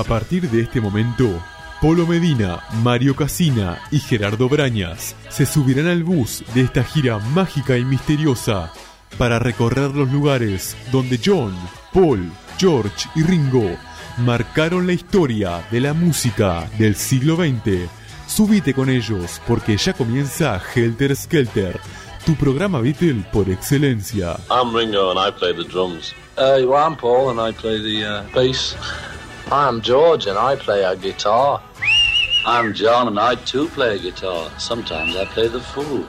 A partir de este momento, Polo Medina, Mario Casina y Gerardo Brañas se subirán al bus de esta gira mágica y misteriosa para recorrer los lugares donde John, Paul, George y Ringo marcaron la historia de la música del siglo XX. Subite con ellos porque ya comienza Helter Skelter, tu programa Beatle por excelencia. I'm Ringo and I play the drums. Uh, well, I'm Paul and I play the uh, bass. I'm George and I play a guitar. I'm John and I too play a guitar. Sometimes I play the fool. When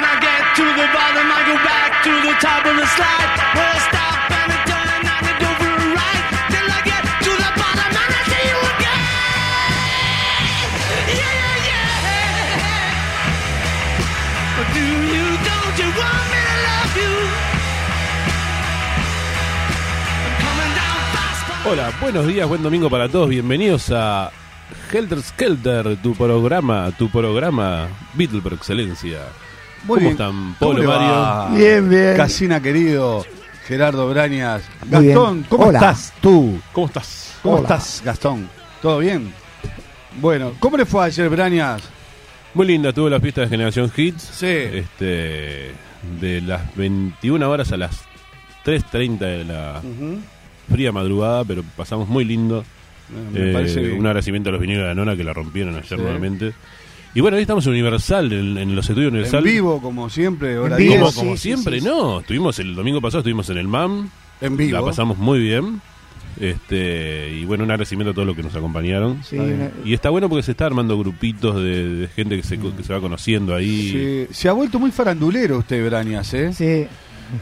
I get to the bottom, I go back to the top of the slide. Hola, buenos días, buen domingo para todos. Bienvenidos a Helter Skelter, tu programa, tu programa Beatle por excelencia. Muy ¿Cómo bien. están, ¿Cómo Polo le Mario? Bien, bien. Casina querido, Gerardo Brañas. Muy bien. Gastón, ¿cómo Hola. estás tú? ¿Cómo estás? ¿Cómo Hola. estás, Gastón? ¿Todo bien? Bueno, ¿cómo le fue ayer, Brañas? Muy linda, tuve la fiesta de Generación Hits. Sí. Este, de las 21 horas a las 3.30 de la fría madrugada, pero pasamos muy lindo. Me Eh, parece un agradecimiento a los vinilos de la nona que la rompieron ayer Sí. nuevamente. Y bueno, hoy estamos en Universal, en, en los estudios Universal. En vivo, como siempre, hora vivo, 10. Como, sí, como sí, siempre, sí, no. Estuvimos el domingo pasado, estuvimos en el MAM. En vivo. La pasamos muy bien. Este, y bueno, un agradecimiento a todos los que nos acompañaron. Sí, Y está bueno porque se está armando grupitos de, de gente que se, que se va conociendo ahí. Sí, Se ha vuelto muy farandulero usted, Brañas, ¿eh? sí.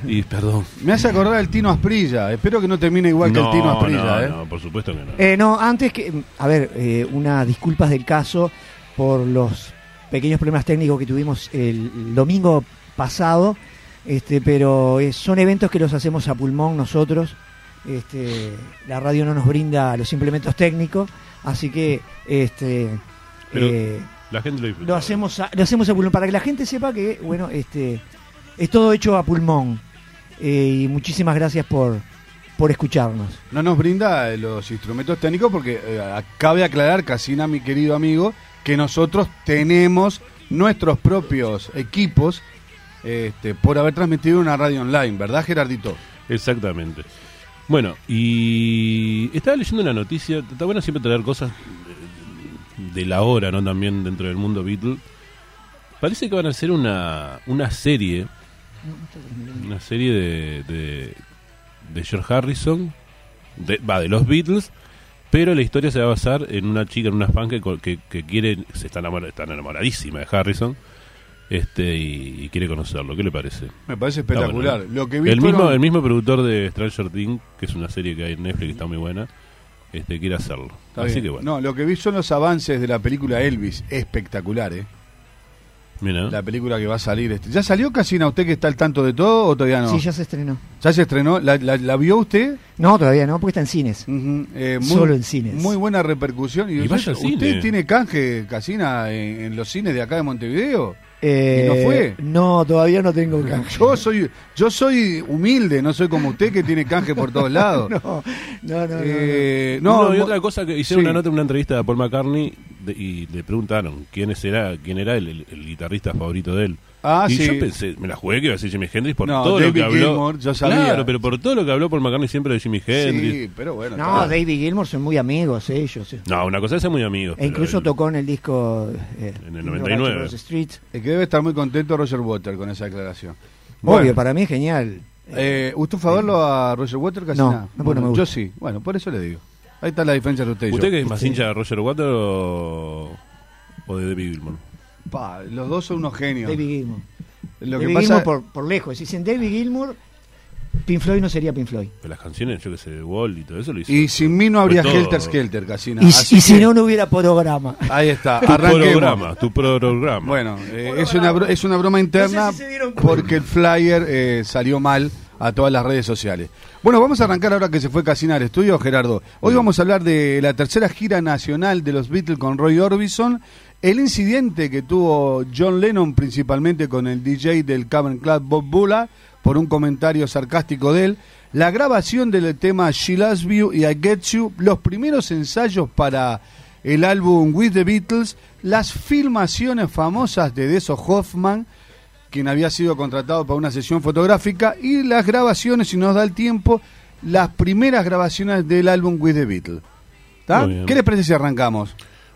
Y perdón. Me hace acordar al Tino Asprilla. Espero que no termine igual que el Tino Asprilla, no, ¿eh? no, por supuesto que no. Eh, no, antes que. A ver, eh, unas disculpas del caso por los pequeños problemas técnicos que tuvimos el domingo pasado. Este, pero eh, son eventos que los hacemos a pulmón nosotros. Este, la radio no nos brinda los implementos técnicos, así que este, Pero eh, La gente lo disfruta. lo hacemos a, lo hacemos a pulmón para que la gente sepa que bueno este es todo hecho a pulmón Eh, y muchísimas gracias por por escucharnos No nos brinda eh, los instrumentos técnicos porque eh, cabe aclarar, Casina, mi querido amigo, que nosotros tenemos nuestros propios equipos este, por haber transmitido una radio online, ¿verdad, Gerardito? Exactamente. Bueno, y estaba leyendo una noticia. Está bueno siempre traer cosas de, de la hora, ¿no? También dentro del mundo Beatle. Parece que van a hacer una, una serie. Una serie de, de, de George Harrison. De, va, de los Beatles. Pero la historia se va a basar en una chica, en una fan que, que, que quiere. Se está, enamora- está enamoradísima de Harrison. Este, y, y quiere conocerlo. ¿Qué le parece? Me parece espectacular. Lo que vi el mismo el mismo productor de Stranger Things que es una serie que hay en Netflix que está muy buena este quiere hacerlo Está así bien. que bueno No, lo que vi son los avances de la película Elvis, espectacular, ¿eh? Mira La película que va a salir. Este. ¿Ya salió Casina usted que está al tanto de todo o todavía no? sí ya se estrenó ¿Ya se estrenó? ¿La, la, la vio usted? no todavía no porque está en cines eh, muy- Solo en cines. Muy buena repercusión. ¿Y, Y usted, vaya usted cine. tiene canje, Casina, en, en los cines de acá de Montevideo? Eh, ¿Y no fue? no todavía no tengo canje Yo soy yo soy humilde, no soy como usted que tiene canje por todos lados. no no no, no, Eh, no, no, y mo- otra cosa que sí. una nota en una entrevista de Paul McCartney de- y le preguntaron quién era quién era el, el- el guitarrista favorito de él Ah, y sí. yo pensé me la jugué que iba a decir Jimi Hendrix por No, todo lo que habló Gilmour, yo sabía. claro pero por todo lo que habló Paul McCartney siempre de Jimi Hendrix Sí, pero bueno. no. David Gilmour son muy amigos ellos eh. no una cosa es ser muy amigos e incluso tocó en el disco eh, En el Ignorant 99. Across the Street. El que debe estar muy contento Roger Water con esa declaración. obvio Bueno, para mí es genial eh, ¿Usted fue a verlo a Roger Water, Casina? No, no, porque no me gusta. Yo sí. Bueno, por eso le digo. Ahí está la diferencia entre usted y ¿Usted yo. que es más hincha de Roger Waters o, o de David Gilmour? Pa, los dos son unos genios. David Gilmour Lo David que pasa Gilmour por, por lejos si dicen David Gilmour Pink Floyd no sería Pink Floyd Pero las canciones, yo que sé, de Wall y todo eso lo hizo. y sin mí no habría todo. Helter Skelter, Casina. y, Así y si no no hubiera programa Ahí está, tu arranquemos. programa, tu programa. Bueno, eh, es, una, es una broma interna No sé si porque el flyer eh, salió mal a todas las redes sociales. Bueno, vamos a arrancar ahora que se fue Casina al estudio, Gerardo. Hoy vamos a hablar de la tercera gira nacional de los Beatles con Roy Orbison, el incidente que tuvo John Lennon principalmente con el DJ del Cavern Club Bob Bula por un comentario sarcástico de él, la grabación del tema She Loves You y I Get You, los primeros ensayos para el álbum With the Beatles, las filmaciones famosas de Deso Hoffman, quien había sido contratado para una sesión fotográfica, y las grabaciones, si nos da el tiempo, las primeras grabaciones del álbum With the Beatles. ¿Qué les parece si arrancamos?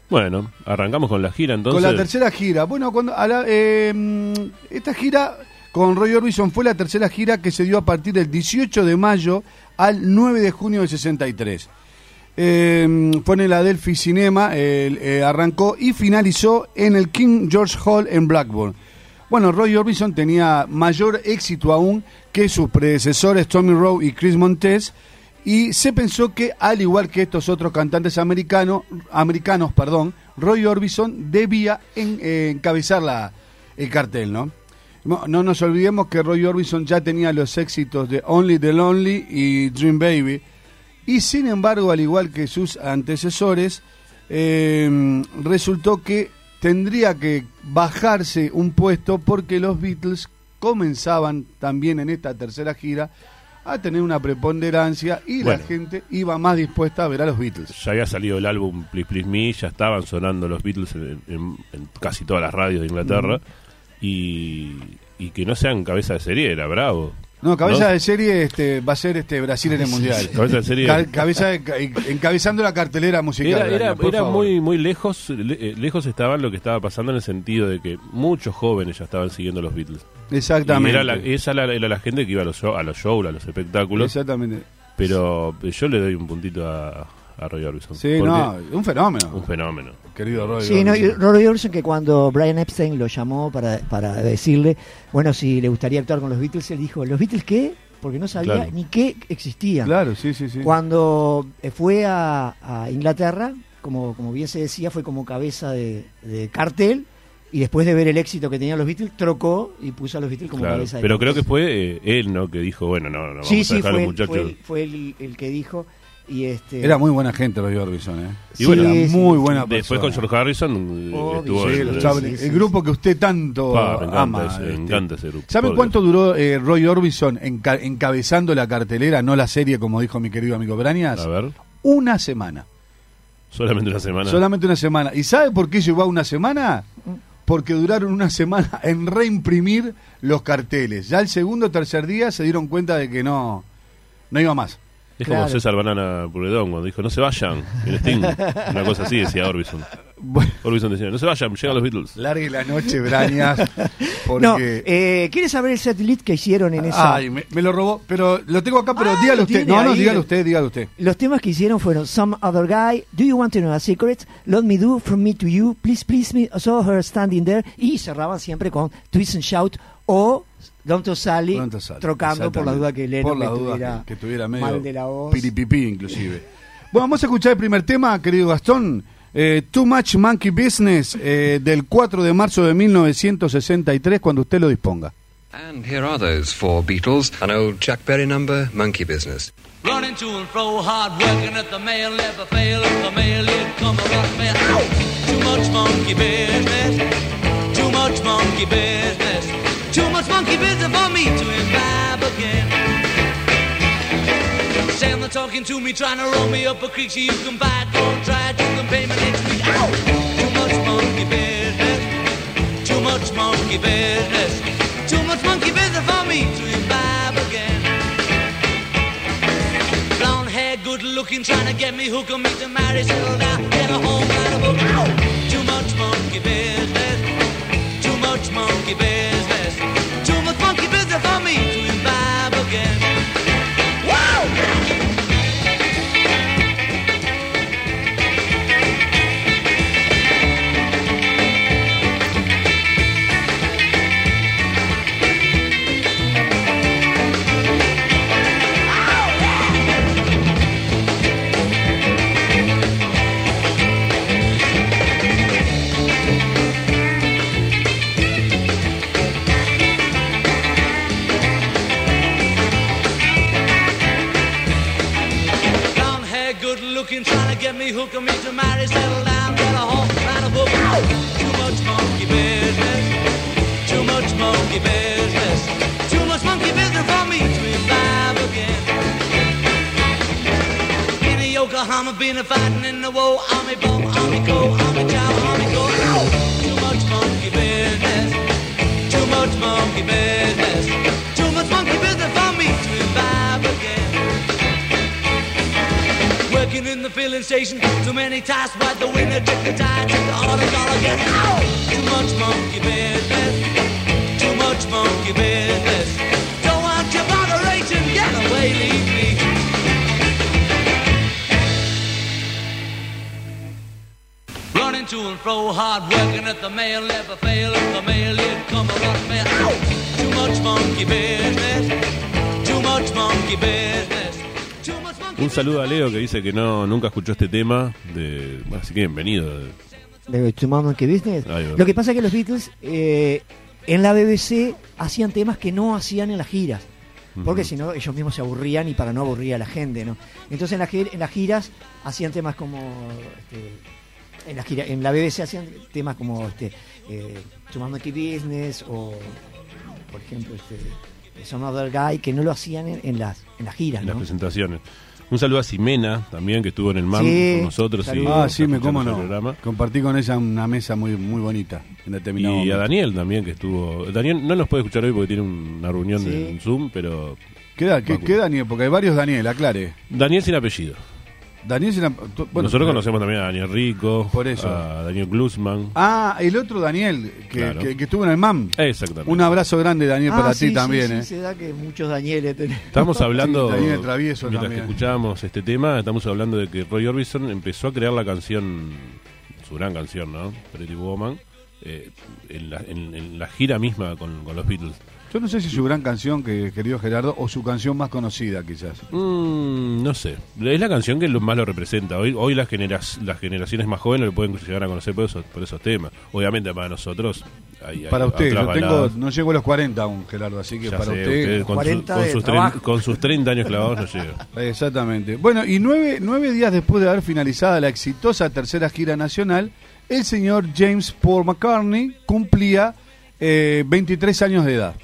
Bueno, arrancamos con la gira entonces. Con la tercera gira. Bueno, cuando a la- eh, esta gira con Roy Orbison fue la tercera gira que se dio a partir del 18 de mayo al 9 de junio del 63. Eh, fue en el Adelphi Cinema, eh, arrancó y finalizó en el King George Hall en Blackburn. Bueno, Roy Orbison tenía mayor éxito aún que sus predecesores Tommy Rowe y Chris Montez y se pensó que al igual que estos otros cantantes americanos, americanos, perdón, Roy Orbison debía eh, encabezar la, el cartel, ¿no? No, no nos olvidemos que Roy Orbison ya tenía los éxitos de Only the Lonely y Dream Baby y sin embargo, al igual que sus antecesores, eh, resultó que tendría que bajarse un puesto porque los Beatles comenzaban también en esta tercera gira a tener una preponderancia y Bueno. la gente iba más dispuesta a ver a los Beatles. Ya había salido el álbum Please Please Me, ya estaban sonando los Beatles en, en- en casi todas las radios de Inglaterra. Y, y que no sean cabeza de serie, era bravo. No, cabeza ¿No? de serie este, va a ser este Brasil en el Mundial. Cabeza de serie. Ca- cabeza de- encabezando la cartelera musical. Era, del era, año, por era favor. muy muy lejos le- eh, lejos estaban lo que estaba pasando en el sentido de que muchos jóvenes ya estaban siguiendo los Beatles. Exactamente. Y era la- esa era, era la gente que iba a los, show- a los shows, a los espectáculos. Exactamente. Pero yo le doy un puntito a, a Roy Orbison. Sí, Porque- no, un fenómeno. Un fenómeno. Querido Roy. Sí, no, y Orbison. Roy Orbison que cuando Brian Epstein lo llamó para, para decirle, bueno, si le gustaría actuar con los Beatles, él dijo, ¿los Beatles qué? Porque no sabía Claro. ni que existían. Claro, sí, sí, sí. Cuando eh, fue a, a Inglaterra, como, como bien se decía, fue como cabeza de, de cartel y después de ver el éxito que tenían los Beatles, trocó y puso a los Beatles como Claro, cabeza de Pero creo que fue eh, él, ¿no? Que dijo, bueno, no, no, vamos Sí, a sí, dejar a fue, los él- muchachos. fue, él- fue él el que dijo. Y este, Era muy buena gente Roy Orbison, ¿eh? Y bueno, Era sí, muy sí. buena Después persona. con George Harrison eh, Obvio. estuvo Sí, el grupo que usted tanto Pa, me encanta ama. ese- me este. encanta ese grupo. ¿Sabe cuánto duró eh, Roy Orbison enca- encabezando la cartelera, no la serie, como dijo mi querido amigo Brañas? A ver, Una semana. solamente una semana. Solamente una semana. ¿Y sabe por qué llevó una semana? Porque duraron una semana en reimprimir los carteles. Ya el segundo o tercer día se dieron cuenta de que no, no iba más. Es Claro. como César Banana Puredón cuando dijo, no se vayan, el Sting. Una cosa así decía Orbison. Bueno, no se vayan, llegan los Beatles. largue la noche, Brañas, porque... No, eh, ¿quieres saber el setlist que hicieron en esa? Ay, me, me lo robó, pero lo tengo acá, pero Ah, dígalo lo usted. No, no, dígalo usted, dígalo usted. Los temas que hicieron fueron Some Other Guy, Do You Want to Know a Secret, Let Me Do, From Me to You, Please Please Me, Saw Her Standing There, y cerraban siempre con Twist and Shout o Don't Sally, trocando por la duda que Lennon Por la le duda tuviera que, que tuviera medio mal de la voz. piripipí, inclusive. bueno, vamos a escuchar el primer tema, querido Gastón. Eh, Too Much Monkey Business, eh, del 4 de marzo de 1963, cuando usted lo disponga. And here are those four Beatles, an old Chuck Berry number, Monkey Business. Running to and fro, hard working at the mail, never fail. If the mail did come a. Ow! Too much monkey business. Too much monkey business. Too much monkey business for me to imbibe again. Saying they're talking to me, trying to roll me up a creek. So you can buy it, don't try it, you can pay me next week. Ow! Too much monkey business. Too much monkey business. Too much monkey business for me to imbibe again. Blonde hair, good looking, trying to get me hooked on me to marry, settle down, get a home, write a book. Ow! Too much monkey business. Too much monkey business. Too much monkey business for me to Get me, hookah, me to marry, settle down, get a home, find a book. Too much monkey business. Too much monkey business. Too much monkey business for me to revive again. In a Yokohama, been a fighting in the war. Army bomb, army go, army chow, army go. Too much monkey business. Too much monkey business. In station, too many tasks, but the winner took the tide, took the orders all again. Ow! Too much monkey business, too much monkey business. Don't want your botheration, get away, leave me. Running to and fro, hard working at the mail, never fail. If the mail did come a run mail. Too much monkey business, too much monkey business, Un saludo a Leo que dice que no nunca escuchó este tema. De, así que bienvenido. de To Monkey Business. Lo que pasa es que los Beatles eh, en la BBC hacían temas que no hacían en las giras. Porque si no, ellos mismos se aburrían y para no aburrir a la gente, ¿no? Entonces en, las gi- en las giras hacían temas como. este, en, la gira, en la BBC hacían temas como este, eh, Monkey Business o, por ejemplo, este, Some Other Guy, que no lo hacían en, en las, en las giras, en las presentaciones. Un saludo a Ximena también, que estuvo en el MAM Sí, con nosotros. y Ah, sí, me cómo no. programa. Compartí con ella una mesa muy muy bonita en determinado Y a. Daniel también, que estuvo. Daniel no nos puede escuchar hoy porque tiene una reunión Sí. en Zoom, pero. ¿Qué, da- qué- qué Daniel? Porque hay varios Daniel, aclare. Daniel sin apellido. Daniel se la- tu- bueno, Nosotros pero- conocemos también a Daniel Rico, Por eso. a Daniel Glusman. Ah, el otro Daniel, que, Claro. que- que estuvo en el MAM. Exactamente. Un abrazo grande, Daniel, Ah, para sí, ti sí, también. sí, ¿eh? se da que muchos Danieles tenemos. Estamos hablando, Sí, Daniel Travieso mientras también. que escuchábamos este tema, estamos hablando de que Roy Orbison empezó a crear la canción, su gran canción, ¿no? Pretty Woman, eh, en, la, en- en la gira misma con, con los Beatles. Yo no sé si su gran canción, que querido Gerardo, o su canción más conocida, quizás. Mm, no sé, es la canción que lo, más lo representa. Hoy, hoy las, generas- las generaciones más jóvenes lo pueden llegar a conocer por esos, por esos temas. Obviamente para nosotros hay, hay Para usted, yo tengo, baladas. no llego a los 40 aún, Gerardo, así que Ya para sé, usted... usted con, su- 40 con de sus, con sus 30 años clavados no llega. Exactamente. Bueno, y nueve, nueve días después de haber finalizada la exitosa tercera gira nacional, el señor James Paul McCartney cumplía eh, 23 años de edad.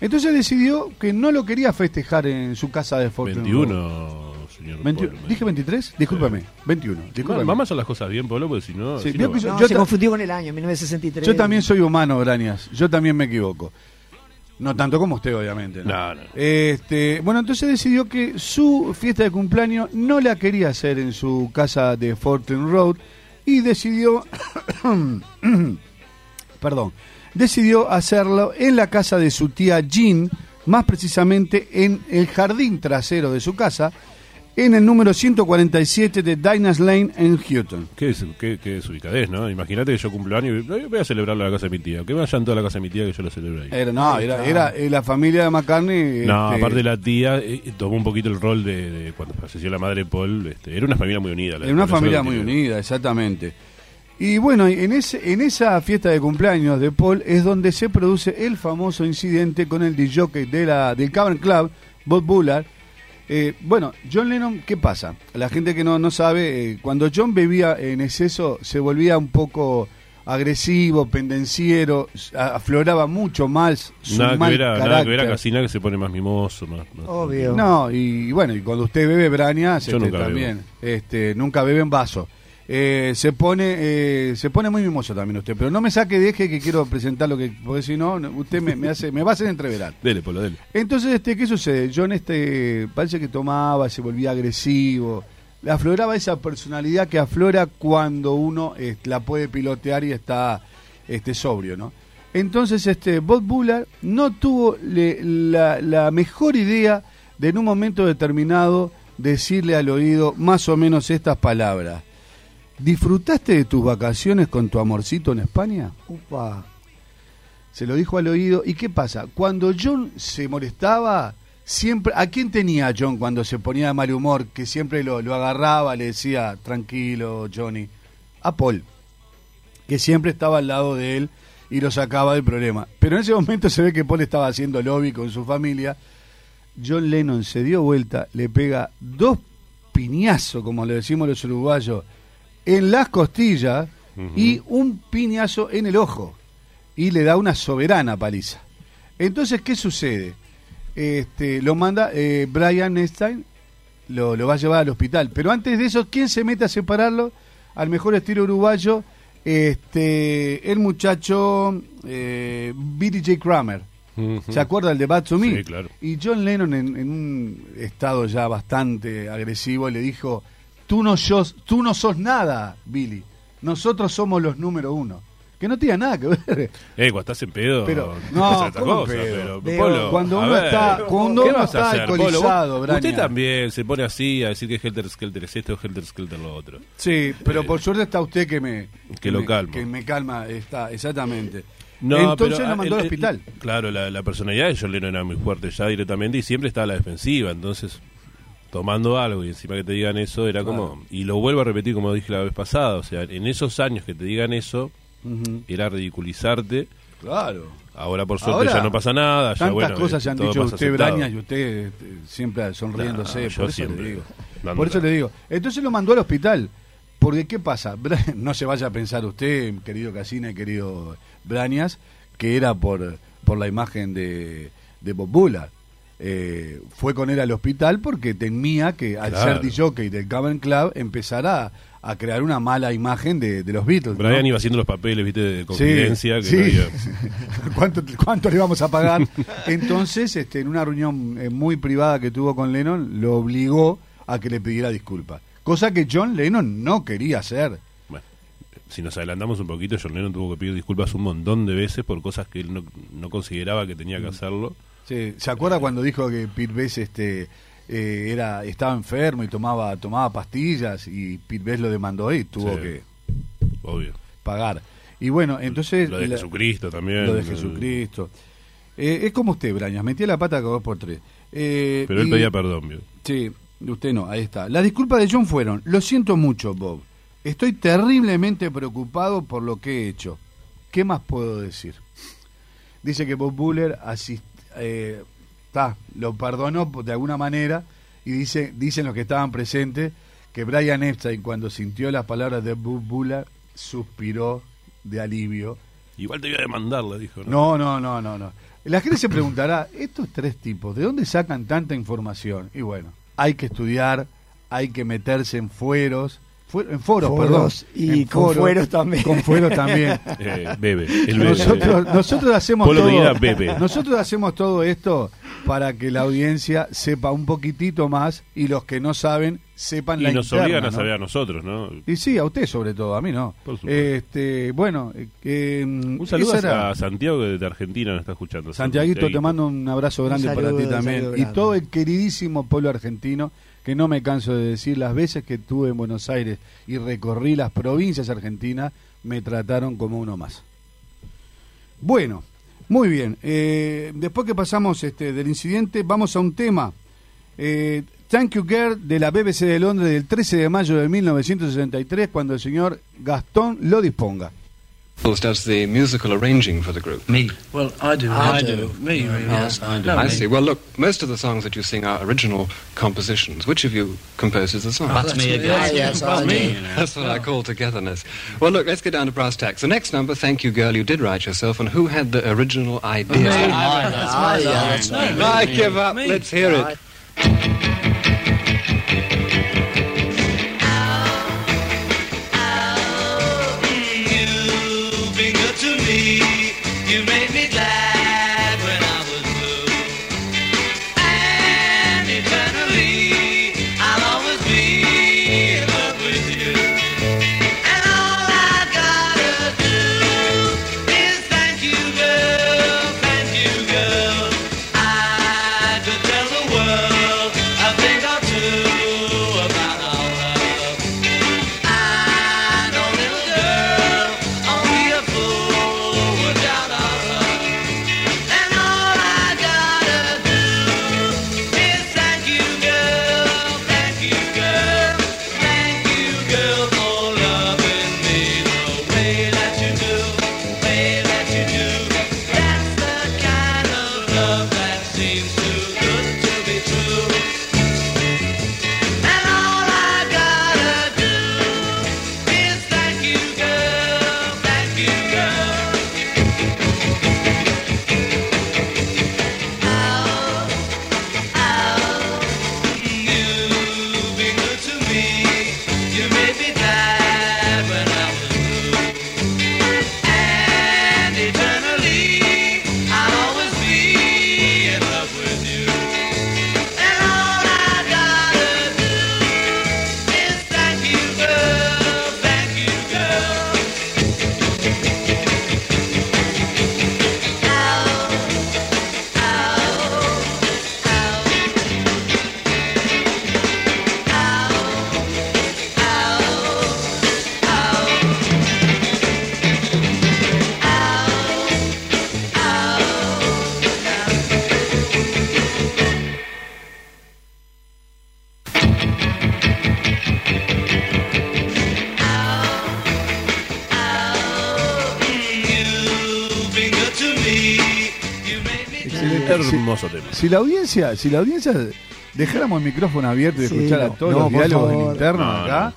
Entonces decidió que no lo quería festejar en su casa de Fort Road. 21, señor. 21. Polo, me- ¿Dije 23? Discúlpame. 21. Discúlpame. Vamos a hacer las cosas bien, Pablo, porque si no. Sí, si vio no- que yo- No, yo se confundió con el año, 1963. Yo también soy humano, Brañas. Yo también me equivoco. No tanto como usted, obviamente. ¿no? No, no. Este, bueno, entonces decidió que su fiesta de cumpleaños no la quería hacer en su casa de Fortin Road y decidió, perdón, decidió hacerlo en la casa de su tía Jean, más precisamente en el jardín trasero de su casa, en el número 147 de Dinah's Lane en Houston. ¿Qué es, qué, qué es ubicadez, no? Imagínate que yo cumplo años y voy a celebrarlo en la casa de mi tía. Que vayan toda la casa de mi tía que yo lo celebro ahí. Era, no, era, era eh, la familia de McCartney. no, este, aparte la tía eh, tomó un poquito el rol de, de cuando falleció la madre Paul. Este, era una familia muy unida. la- Era una familia muy unida, exactamente. Y bueno, en, ese, en esa fiesta de cumpleaños de Paul es donde se produce el famoso incidente con el DJ de la, del Cavern Club, Bob Bullard. Eh, bueno, John Lennon, ¿qué pasa? La gente que no, no sabe, eh, cuando John bebía en exceso se volvía un poco agresivo, pendenciero, a- afloraba mucho más su Nada que, mal ver a, nada que carácter. ver a Casina que se pone más mimoso. Más, más- Obvio. No, y, bueno, y cuando usted bebe brañas, Yo este, nunca también, este, nunca bebe en vaso. Eh, se pone eh, se pone muy mimoso también usted, pero no me saque de eje que quiero presentar lo que, porque si no, no, usted me, me hace, me va a hacer entreverar. Dele, Polo, dele. Entonces, este, ¿qué sucede? John este, parece que tomaba, se volvía agresivo, le afloraba esa personalidad que aflora cuando uno eh, la puede pilotear y está este, sobrio, ¿no? Entonces, este, Bob Bullard no tuvo le- la, la mejor idea de en un momento determinado decirle al oído más o menos estas palabras. ¿Disfrutaste de tus vacaciones con tu amorcito en España? Upa. Se lo dijo al oído. ¿Y qué pasa? Cuando John se molestaba, siempre. ¿A quién tenía John cuando se ponía de mal humor? Que siempre lo, lo agarraba, le decía, tranquilo, Johnny. A Paul, que siempre estaba al lado de él y lo sacaba del problema. Pero en ese momento se ve que Paul estaba haciendo lobby con su familia. John Lennon se dio vuelta, le pega dos piñazos, como le decimos los uruguayos, en las costillas y un piñazo en el ojo. Y le da una soberana paliza. Entonces, ¿qué sucede? Este, lo manda eh, Brian Epstein lo, lo va a llevar al hospital. Pero antes de eso, ¿quién se mete a separarlo? Al mejor estilo uruguayo, este, el muchacho eh, Billy J. Kramer. ¿Se acuerda del de Me? Sí, claro. Y John Lennon, en, en un estado ya bastante agresivo, le dijo: tú no, sos, tú no sos nada, Billy. Nosotros somos los número uno. Que no tiene nada que ver. Eh, cuando estás en pedo. Pero, no, pero, Polo, cuando uno ver, está- cuando ¿qué uno vas a está hacer, Polo? alcoholizado, Braña. Usted también se pone así a decir que Helter Skelter es esto, Helter Skelter lo otro. Sí, pero por suerte está usted que me. Que lo me- calma. Que me calma, está, exactamente. No, Entonces pero, lo ah, mandó el- al el- hospital. claro, la, la personalidad de John Lennon era muy fuerte ya directamente y siempre estaba a la defensiva. Entonces, tomando algo y encima que te digan eso, era como. Y lo vuelvo a repetir como dije la vez pasada. O sea, en esos años que te digan eso, era ridiculizarte. Claro. Ahora, por suerte, Ahora, ya no pasa nada. Ya, Tantas bueno, cosas eh, se han dicho usted, aceptado. Braña, y usted este, siempre sonriéndose. Yo por eso siempre le digo. Por eso le digo. Entonces lo mandó al hospital. Porque, ¿qué pasa? No se vaya a pensar usted, querido Casina y querido Brañas, que era por, por la imagen de, de Bob Bullard. Eh, fue con él al hospital porque temía que al ser DJ del Cavern Club empezara a, a crear una mala imagen de, de los Beatles. ¿no? Brian iba haciendo los papeles, viste, de confidencia. que Sí, no ¿Cuánto, ¿Cuánto le vamos a pagar? Entonces, este, en una reunión eh, muy privada que tuvo con Lennon, lo obligó a que le pidiera disculpas. Cosa que John Lennon no quería hacer. Si nos adelantamos un poquito, John Lennon tuvo que pedir disculpas un montón de veces por cosas que él no, no consideraba que tenía que Mm. hacerlo. Sí, ¿Se acuerda cuando dijo que Pete Best este, eh, era, estaba enfermo y tomaba, tomaba pastillas y Pete Best lo demandó y tuvo Sí. que Obvio. pagar? Y bueno, entonces... Lo de la- Jesucristo también. Lo de eh, Jesucristo. Eh, es como usted, Brañas, metía la pata cada dos por tres. Eh, Pero él y- pedía perdón, vio. Sí, usted no, ahí está. Las disculpas de John fueron, lo siento mucho, Bob. Estoy terriblemente preocupado por lo que he hecho. ¿Qué más puedo decir? Dice que Bob Buller asist, eh, ta, lo perdonó de alguna manera y dice, dicen los que estaban presentes que Brian Epstein cuando sintió las palabras de Buller suspiró de alivio. Igual te iba a demandar, le dijo. ¿no? No, no, no, no, no. La gente se preguntará, estos tres tipos, ¿de dónde sacan tanta información? Y bueno, hay que estudiar, hay que meterse en fueros, fu- en foros, Foros, perdón. y en con fueros también. Con fueros también. Eh, bebe. El bebe. Nosotros, nosotros hacemos Polo todo, bebe. nosotros hacemos todo esto para que la audiencia sepa un poquitito más y los que no saben sepan la Y nos interna, obligan a ¿no? saber a nosotros, ¿no? Y sí, a usted sobre todo, a mí no. Por supuesto. Este, bueno, eh, eh, Un saludo a Santiago que de Argentina nos está escuchando. Santiaguito, te mando un abrazo Un grande para ti también. Y todo el queridísimo pueblo argentino, que no me canso de decir, las veces que estuve en Buenos Aires y recorrí las provincias argentinas, me trataron como uno más. Bueno, muy bien. Eh, después que pasamos este, del incidente, vamos a un tema. Eh, Thank You Girl de la BBC de Londres del 13 de mayo de 1963, cuando el señor Gastón lo disponga. Does the musical arranging for the group? Me. Well, I do. I I, do. do. Me, really. Yes, I do. No, I me. see. Well, look, most of the songs that you sing are original compositions. Which of you composes the song? That's me again. Ah, yes, I me, do. you know. That's what I call togetherness. Well, look, let's get down to brass tacks. The next number, Thank You Girl, you did write yourself, and who had the original idea? Yeah, that's me. I give up. Let's hear it. Si la audiencia, si la audiencia dejáramos el micrófono abierto y Sí, escuchar a todos no, los diálogos del interno No, acá,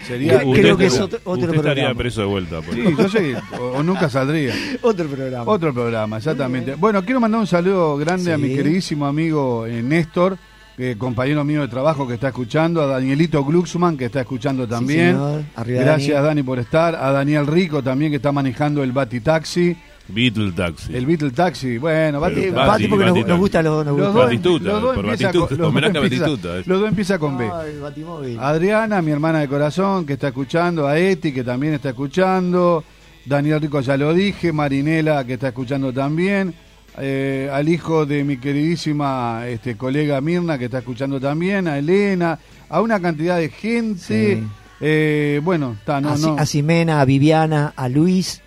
no. sería. Creo Usted- que es otro- otro usted estaría programa. preso de vuelta. por- Sí, yo sé, o, o nunca saldría. Otro programa. Otro programa, exactamente. Bueno, quiero mandar un saludo grande a mi queridísimo amigo eh, Néstor, eh, compañero mío de trabajo que está escuchando, a Danielito Glucksmann que está escuchando también. señor. Arriba, Gracias Dani. Dani. por estar, a Daniel Rico también que está manejando el Bati Taxi, Beatle Taxi. el Beatle Taxi. Bueno, Bati, Bati, Bati, porque nos, Bati, nos gusta los nos los gusta. Batistuta, los dos por empieza Batistuta, con- los dos homenaje a empieza- Batistuta, eh. Los dos empieza con B. Batimóvil. Adriana, mi hermana de corazón, que está escuchando, a Eti, que también está escuchando, Daniel Rico ya lo dije, Marinela, que está escuchando también, eh, al hijo de mi queridísima este, colega Mirna, que está escuchando también, a Elena, a una cantidad de gente. Sí. Eh, bueno, está, no, a, no. a Ximena, a Viviana, a Luis.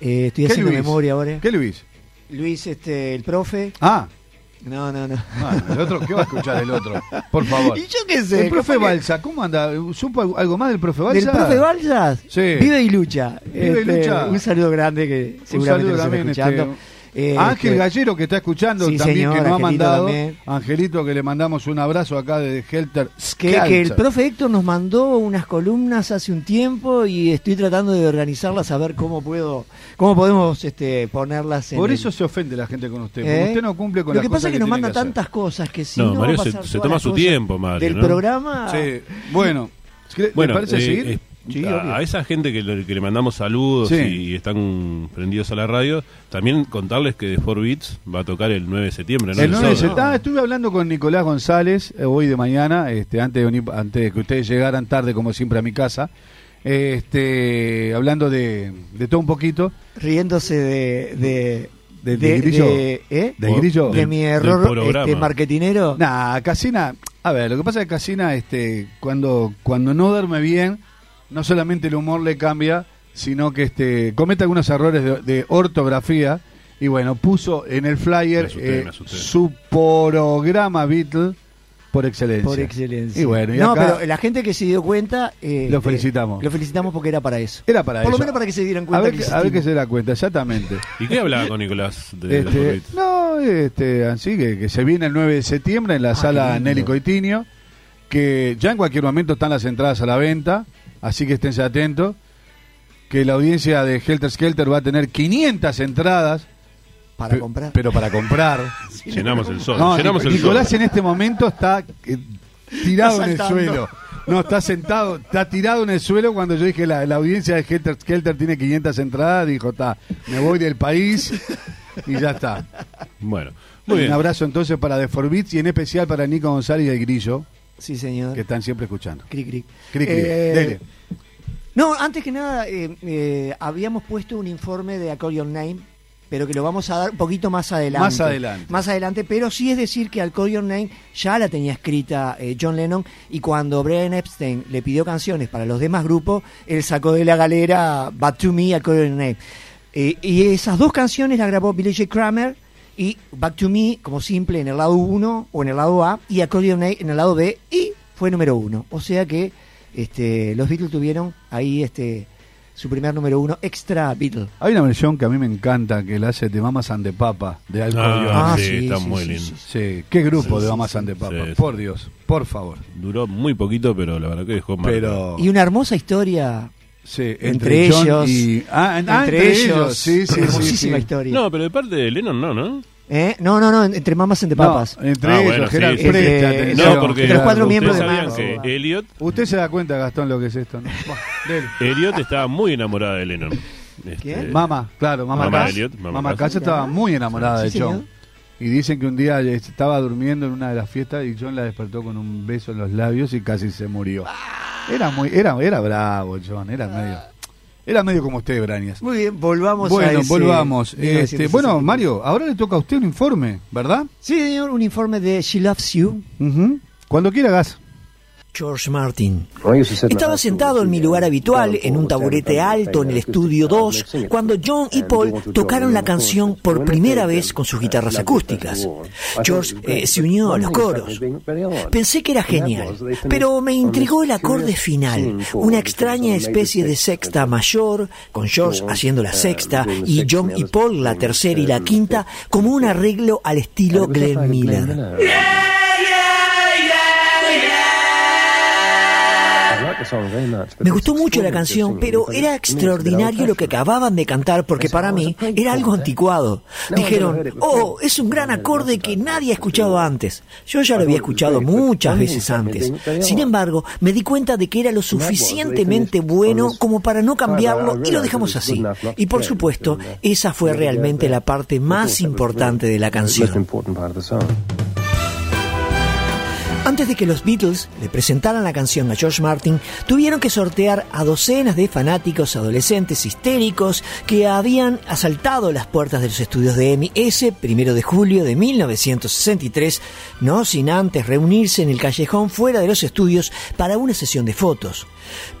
Eh, estoy ¿Qué haciendo Luis? memoria ahora. ¿Qué Luis? Luis, este, el profe. Ah, No, no, no. el otro, ¿qué va a escuchar el otro? Por favor. Y yo qué sé. El profe Balsa, ¿cómo anda? ¿Supo algo más del profe Balsa? Del profe Balsas. Sí. Vive y lucha. Vive y Este, lucha. Un saludo grande que seguramente nos también, escuchando. este, Eh, Ángel que- Gallero que está escuchando Sí, también señor, que nos ha mandado. también. Angelito que le mandamos un abrazo acá de Helter Que, que el profe Héctor nos mandó unas columnas hace un tiempo y estoy tratando de organizarlas a ver cómo puedo, cómo podemos este, ponerlas en Por el- eso se ofende la gente con usted, porque ¿Eh? usted no cumple con Lo las que pasa cosas es que nos manda hacer. tantas cosas que si No, no, Mario va a se- pasar se toma su tiempo, Mario, Del ¿no? programa. Sí, bueno, ¿le Bueno, parece eh, seguir? Sí, a, esa gente que, le- que le mandamos saludos Sí. y están prendidos a la radio, también contarles que The 4 Beats va a tocar el 9 de septiembre. ¿no? El 9 de septiembre. Ah, estuve hablando con Nicolás González eh, hoy de mañana, este, antes, de venir- antes de que ustedes llegaran tarde, como siempre, a mi casa. Este, hablando de, de todo un poquito. Riéndose de. de ¿De- de Grillo? de- ¿eh? ¿De Grillo? de mi error este, marketinero. Nah, Casina, a ver, lo que pasa es que Casina, este, cuando, cuando no duerme bien, no solamente el humor le cambia, sino que este, comete algunos errores de, de ortografía. Y bueno, puso en el flyer Me asusté, eh, su programa Beatle por excelencia. Por excelencia. Y bueno, y no, acá pero la gente que se dio cuenta. eh, Lo eh, felicitamos. lo felicitamos porque era para eso. era para Por lo eso. menos para que se dieran a cuenta ver, que que, a ver que se da cuenta, exactamente. ¿Y qué hablaba con Nicolás de The 4 Este, no, este, así que, que se viene el 9 de septiembre en la Ah, sala. Nelly Coitinho, que ya en cualquier momento están las entradas a la venta, así que esténse atentos, que la audiencia de Helter Skelter va a tener 500 entradas, Para pe- comprar. pero para comprar. Llenamos el sol. No, llenamos Nic- el Nicolás sol. en este momento está eh, tirado Está en el suelo. No, está sentado, está tirado en el suelo cuando yo dije la, la audiencia de Helter Skelter tiene 500 entradas, dijo, está, me voy del país y ya está. Bueno, muy bien. Un abrazo entonces para The Forbits y en especial para Nico González y el Grillo, Sí, señor. que están siempre escuchando. Cric, cric. Cri, cri. Eh, Dele. No, antes que nada, eh, eh, habíamos puesto un informe de Accordion Name, pero que lo vamos a dar un poquito más adelante. Más adelante. Más adelante, pero sí es decir que Accordion Name ya la tenía escrita eh, John Lennon y cuando Brian Epstein le pidió canciones para los demás grupos, él sacó de la galera But to Me, Accordion Name. Eh, y esas dos canciones las grabó Billy J. Kramer y Back to Me como simple en el lado 1 o en el lado A y Accordion Night en el lado B y fue número 1. O sea que este, los Beatles tuvieron ahí este su primer número 1 extra Beatle. Hay una versión que a mí me encanta que la hace de Mamas and the Papa, de Al. Ah, Ah, sí, sí, está sí, muy sí, lindo. sí, Sí, qué grupo Sí, de Mamas sí. and the Papa, Sí, sí. por Dios, por favor. Duró muy poquito, pero la verdad que dejó. Pero Y una hermosa historia sí, entre, entre ellos, y ah, en- ah, entre, ellos, sí, sí, sí, hermosísima sí. historia. No, pero de parte de Lennon no, ¿no? ¿Eh? no, no, no, entre mamas entre No, papas. entre Ah, ellos, bueno, Gerard, sí, Este, atención, No, porque Entre los cuatro miembros de Mamas. que Elliot, Usted se da cuenta, Gastón, lo que es esto, ¿no? Elliot estaba muy enamorada de Lennon. Este, ¿Quién? Mamá, claro, mamá, Mamá. Elliot, mamá Mamá Cass. Cass estaba muy enamorada Sí, de John. señor. Y dicen que un día estaba durmiendo en una de las fiestas y John la despertó con un beso en los labios y casi se murió. Era muy, era, era bravo John, era medio, era medio como usted, Brañas. Muy bien, volvamos a Bueno, ese volvamos. Este, 1960. bueno, Mario, ahora le toca a usted un informe, ¿verdad? Sí, señor, un informe de She Loves You. Cuando quiera, Gas. George Martin. Estaba sentado en mi lugar habitual, en un taburete alto en el estudio 2, cuando John y Paul tocaron la canción por primera vez con sus guitarras acústicas. George eh, se unió a los coros. Pensé que era genial, pero me intrigó el acorde final, una extraña especie de sexta mayor, con George haciendo la sexta y John y Paul la tercera y la quinta, como un arreglo al estilo Glenn Miller. Me gustó mucho la canción, pero era extraordinario lo que acababan de cantar porque para mí era algo anticuado. Dijeron, oh, es un gran acorde que nadie ha escuchado antes. Yo ya lo había escuchado muchas veces antes. Sin embargo, me di cuenta de que era lo suficientemente bueno como para no cambiarlo y lo dejamos así. Y por supuesto, esa fue realmente la parte más importante de la canción. Antes de que los Beatles le presentaran la canción a George Martin, tuvieron que sortear a docenas de fanáticos adolescentes histéricos que habían asaltado las puertas de los estudios de EMI ese primero de julio de 1963, no sin antes reunirse en el callejón fuera de los estudios para una sesión de fotos.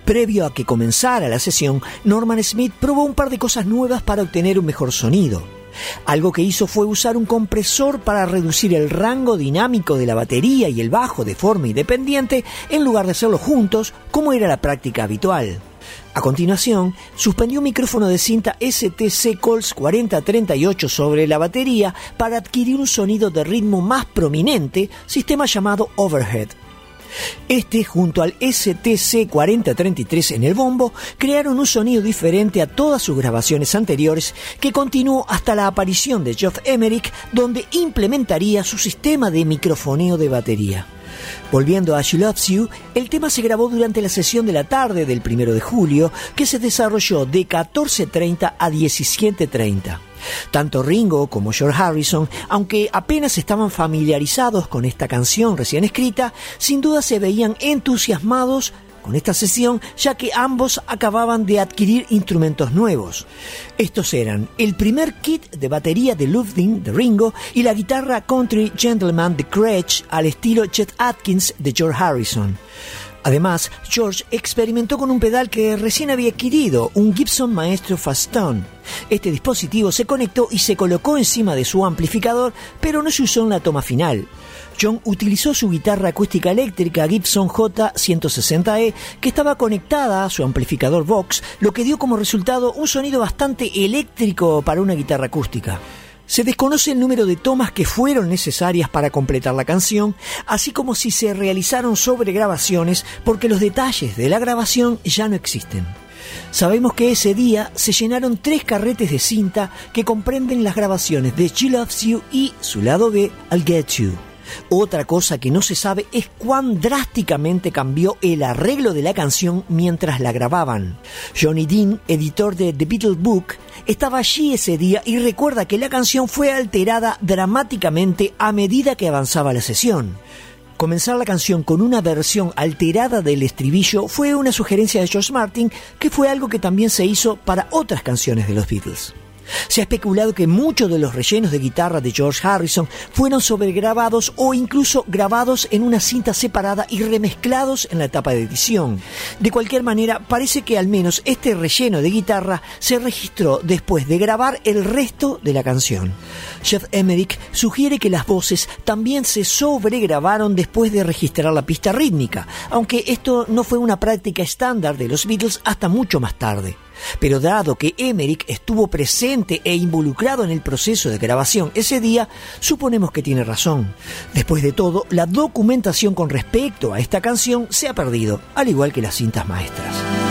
Previo a que comenzara la sesión, Norman Smith probó un par de cosas nuevas para obtener un mejor sonido. Algo que hizo fue usar un compresor para reducir el rango dinámico de la batería y el bajo de forma independiente en lugar de hacerlo juntos como era la práctica habitual. A continuación, suspendió un micrófono de cinta STC Cols 4038 sobre la batería para adquirir un sonido de ritmo más prominente, sistema llamado overhead. Este, junto al STC-4033 en el bombo, crearon un sonido diferente a todas sus grabaciones anteriores que continuó hasta la aparición de Geoff Emerick, donde implementaría su sistema de microfoneo de batería. Volviendo a She Loves You, el tema se grabó durante la sesión de la tarde del 1 de julio, que se desarrolló de 14.30 a 17.30. Tanto Ringo como George Harrison, aunque apenas estaban familiarizados con esta canción recién escrita, sin duda se veían entusiasmados con esta sesión, ya que ambos acababan de adquirir instrumentos nuevos. Estos eran el primer kit de batería de Lufding de Ringo y la guitarra Country Gentleman de Gretsch al estilo Chet Atkins de George Harrison. Además, George experimentó con un pedal que recién había adquirido, un Gibson Maestro Fastone. Este dispositivo se conectó y se colocó encima de su amplificador, pero no se usó en la toma final. John utilizó su guitarra acústica eléctrica Gibson J160E que estaba conectada a su amplificador Vox, lo que dio como resultado un sonido bastante eléctrico para una guitarra acústica. Se desconoce el número de tomas que fueron necesarias para completar la canción, así como si se realizaron sobregrabaciones porque los detalles de la grabación ya no existen. Sabemos que ese día se llenaron tres carretes de cinta que comprenden las grabaciones de She Loves You y su lado B, I'll Get You. Otra cosa que no se sabe es cuán drásticamente cambió el arreglo de la canción mientras la grababan. Johnny Dean, editor de The Beatles Book, estaba allí ese día y recuerda que la canción fue alterada dramáticamente a medida que avanzaba la sesión. Comenzar la canción con una versión alterada del estribillo fue una sugerencia de George Martin, que fue algo que también se hizo para otras canciones de los Beatles. Se ha especulado que muchos de los rellenos de guitarra de George Harrison fueron sobregrabados o incluso grabados en una cinta separada y remezclados en la etapa de edición. De cualquier manera, parece que al menos este relleno de guitarra se registró después de grabar el resto de la canción. Jeff Emerick sugiere que las voces también se sobregrabaron después de registrar la pista rítmica, aunque esto no fue una práctica estándar de los Beatles hasta mucho más tarde. Pero dado que Emerick estuvo presente e involucrado en el proceso de grabación ese día, suponemos que tiene razón. Después de todo, la documentación con respecto a esta canción se ha perdido, al igual que las cintas maestras.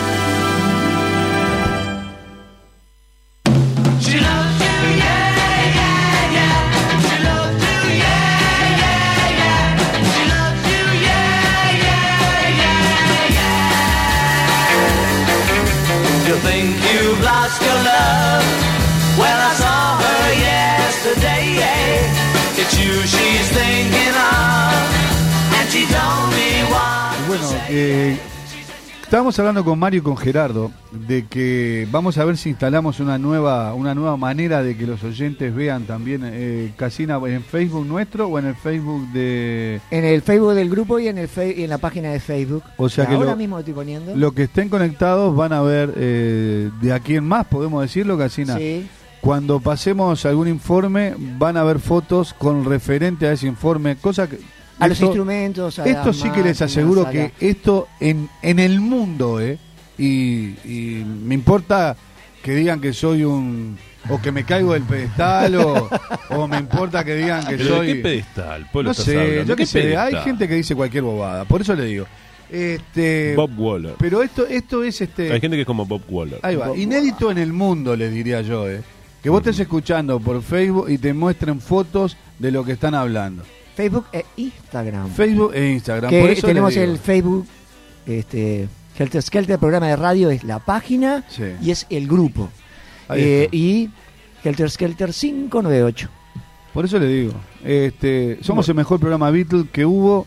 Eh, Estábamos hablando con Mario y con Gerardo de que vamos a ver si instalamos una nueva una nueva manera de que los oyentes vean también eh, Casina en Facebook nuestro o en el Facebook de En el Facebook del grupo y en el fe- y en la página de Facebook. O sea que ahora lo- mismo estoy poniendo. los que estén conectados van a ver eh, de aquí en más, podemos decirlo, Casina. Sí. Cuando pasemos algún informe van a ver fotos con referente a ese informe, cosa que A los instrumentos, a Esto sí que les aseguro que esto en, en el mundo, ¿eh? Y, y me importa que digan que soy un... o que me caigo del pedestal, o, o me importa que digan que ¿Pero de soy... qué pedestal, no sé, yo ¿Qué sé, hay gente que dice cualquier bobada, por eso le digo. Este, Bob Waller. Pero esto, esto es este... Hay gente que es como Bob Waller. Ahí va, inédito en el mundo, les diría yo, ¿eh? Que vos estés escuchando por Facebook y te muestren fotos de lo que están hablando. Facebook e Instagram. Facebook e Instagram. Que por eso tenemos el Facebook, este, Helter Skelter, programa de radio, es la página Sí. y es el grupo. Eh, y Helter Skelter 598. Por eso le digo, este, somos el mejor programa Beatles que hubo,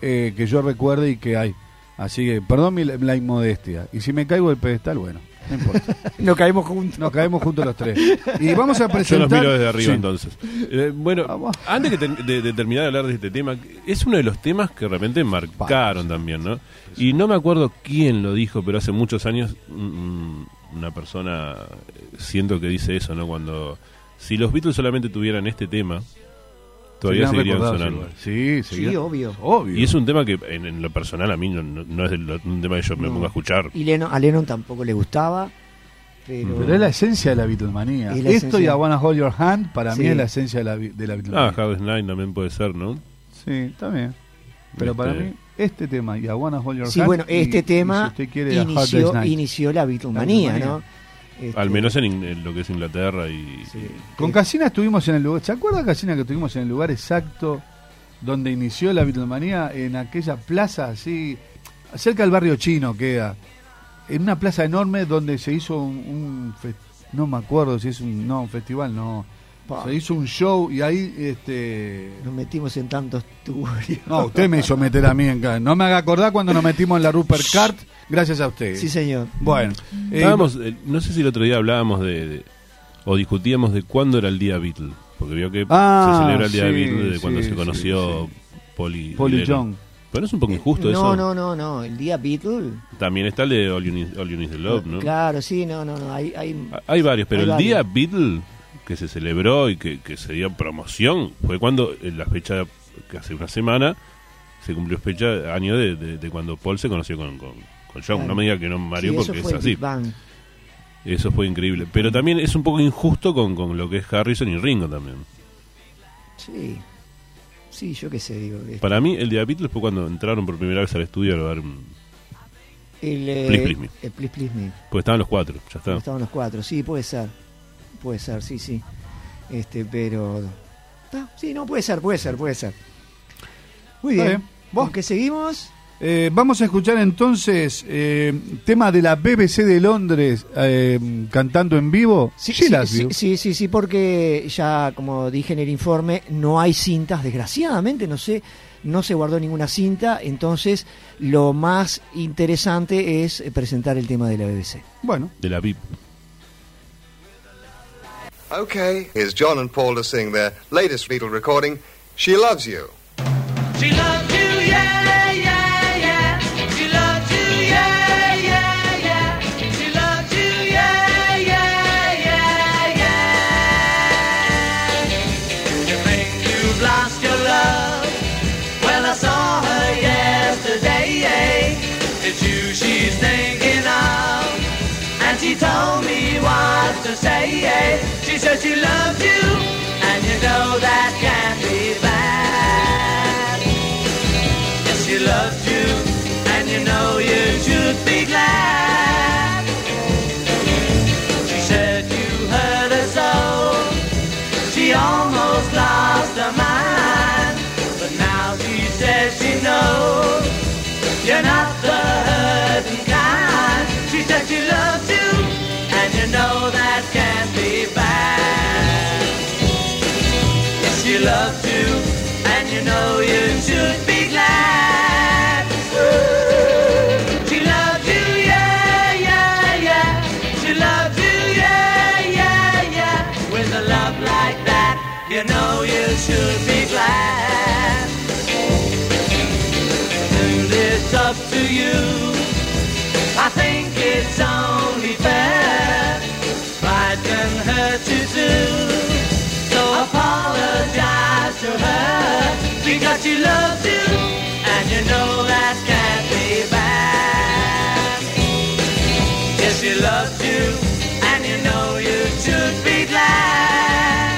eh, que yo recuerde y que hay. Así que, perdón mi, la inmodestia. Y si me caigo del pedestal, bueno, no importa. Nos caemos juntos. Nos caemos juntos los tres. Y vamos a Yo presentar... los miro desde arriba Sí. entonces. Eh, bueno, Vamos. antes que te- de, de terminar de hablar de este tema, es uno de los temas que de repente marcaron también, ¿no? Y no me acuerdo quién lo dijo, pero hace muchos años mm, una persona eh, siento que dice eso, ¿no? Cuando si los Beatles solamente tuvieran este tema, todavía seguirían sonando. Sí, Sí, seguirían- obvio. Obvio. Y es un tema que en, en lo personal a mí no, no- no es de lo- un tema que yo me No. ponga a escuchar. Y Lennon- a Lennon tampoco le gustaba. Pero, Pero es la esencia de la Beatlemanía. Es la Esto y. I Wanna Hold Your Hand, para mí Sí. es la esencia de la, de la Ah, Beatlemanía. Hard Night también puede ser, ¿no? Sí, también. Pero para Este- mí, este tema y I Wanna Hold Your Sí, Hand. bueno, y- este y tema si usted quiere, inició, inició la Beatlemanía, Beatlemanía. ¿no? Este, Al menos en, lo que es Inglaterra y... Con Casina estuvimos en el lugar. ¿Se acuerda, Casina, que estuvimos en el lugar exacto donde inició la Beatlemanía? En aquella plaza así, cerca del barrio chino queda. En una plaza enorme donde se hizo un. un fe- no me acuerdo si es un. No, un festival, no. Pa. Se hizo un show y ahí. este Nos metimos en tantos tuburios. No, usted me hizo meter a mí en No me haga acordar cuando nos metimos en la Rupert Cart, gracias a usted. Sí, señor. Bueno, eh, Estábamos, eh, no sé si el otro día hablábamos de, de- o discutíamos de cuándo era el día Beatle, porque vio que Ah, se celebra el día sí, Beatle de sí, cuando se conoció y Lennon. John. Pero es un poco injusto no, eso. no, no, no. El día Beatle. También está el de All You Need, All You Need is Love, ¿no? Claro, sí, no, no, no. Hay, hay, Hay varios, pero Hay el varios. día Beatle que se celebró y que, que se dio promoción fue cuando en la fecha que hace una semana se cumplió fecha año de, de- de cuando Paul se conoció con, con, con John. Claro. No me diga que no Mario sí, porque es así. Eso fue increíble. Pero también es un poco injusto con, con lo que es Harrison y Ringo también. Sí. Sí, yo qué sé, digo. este, Para mí, el día Beatles fue cuando entraron por primera vez al estudio a grabar. El, eh, Please Please Me. el Please Please Me. Pues estaban los cuatro, ya está. Estaban los cuatro. Sí, puede ser. Puede ser, sí, sí. Este, pero. Ah, sí, no, puede ser, puede ser, puede ser. Muy bien. bien. ¿Vos? ¿Con qué seguimos? Eh, vamos a escuchar entonces eh, tema de la BBC de Londres eh, cantando en vivo. Sí, sí, sí, sí, sí, sí, porque ya, como dije en el informe, no hay cintas, desgraciadamente, no sé, no se guardó ninguna cinta, entonces lo más interesante es eh, presentar el tema de la BBC. Bueno, De la VIP. Okay, here's John and Paul to sing their latest Beatle recording, She Loves You. She loves she told me what to say. Eh? She said she loved you, and you know that can't be bad. Yes, she loves you, and you know you should be glad. She said you hurt her so, she almost lost her mind. But now she says she knows you're not the hurting know that can't be bad. Yes, you love to, and you know you should be glad. Ooh, she loved you, yeah, yeah, yeah. She loved you, yeah, yeah, yeah. With a love like that, you know you should be glad. Soon it's up to you. I think it's on. So apologize to her because she loves you, and you know that can't be bad. Yes, she loves you, and you know you should be glad.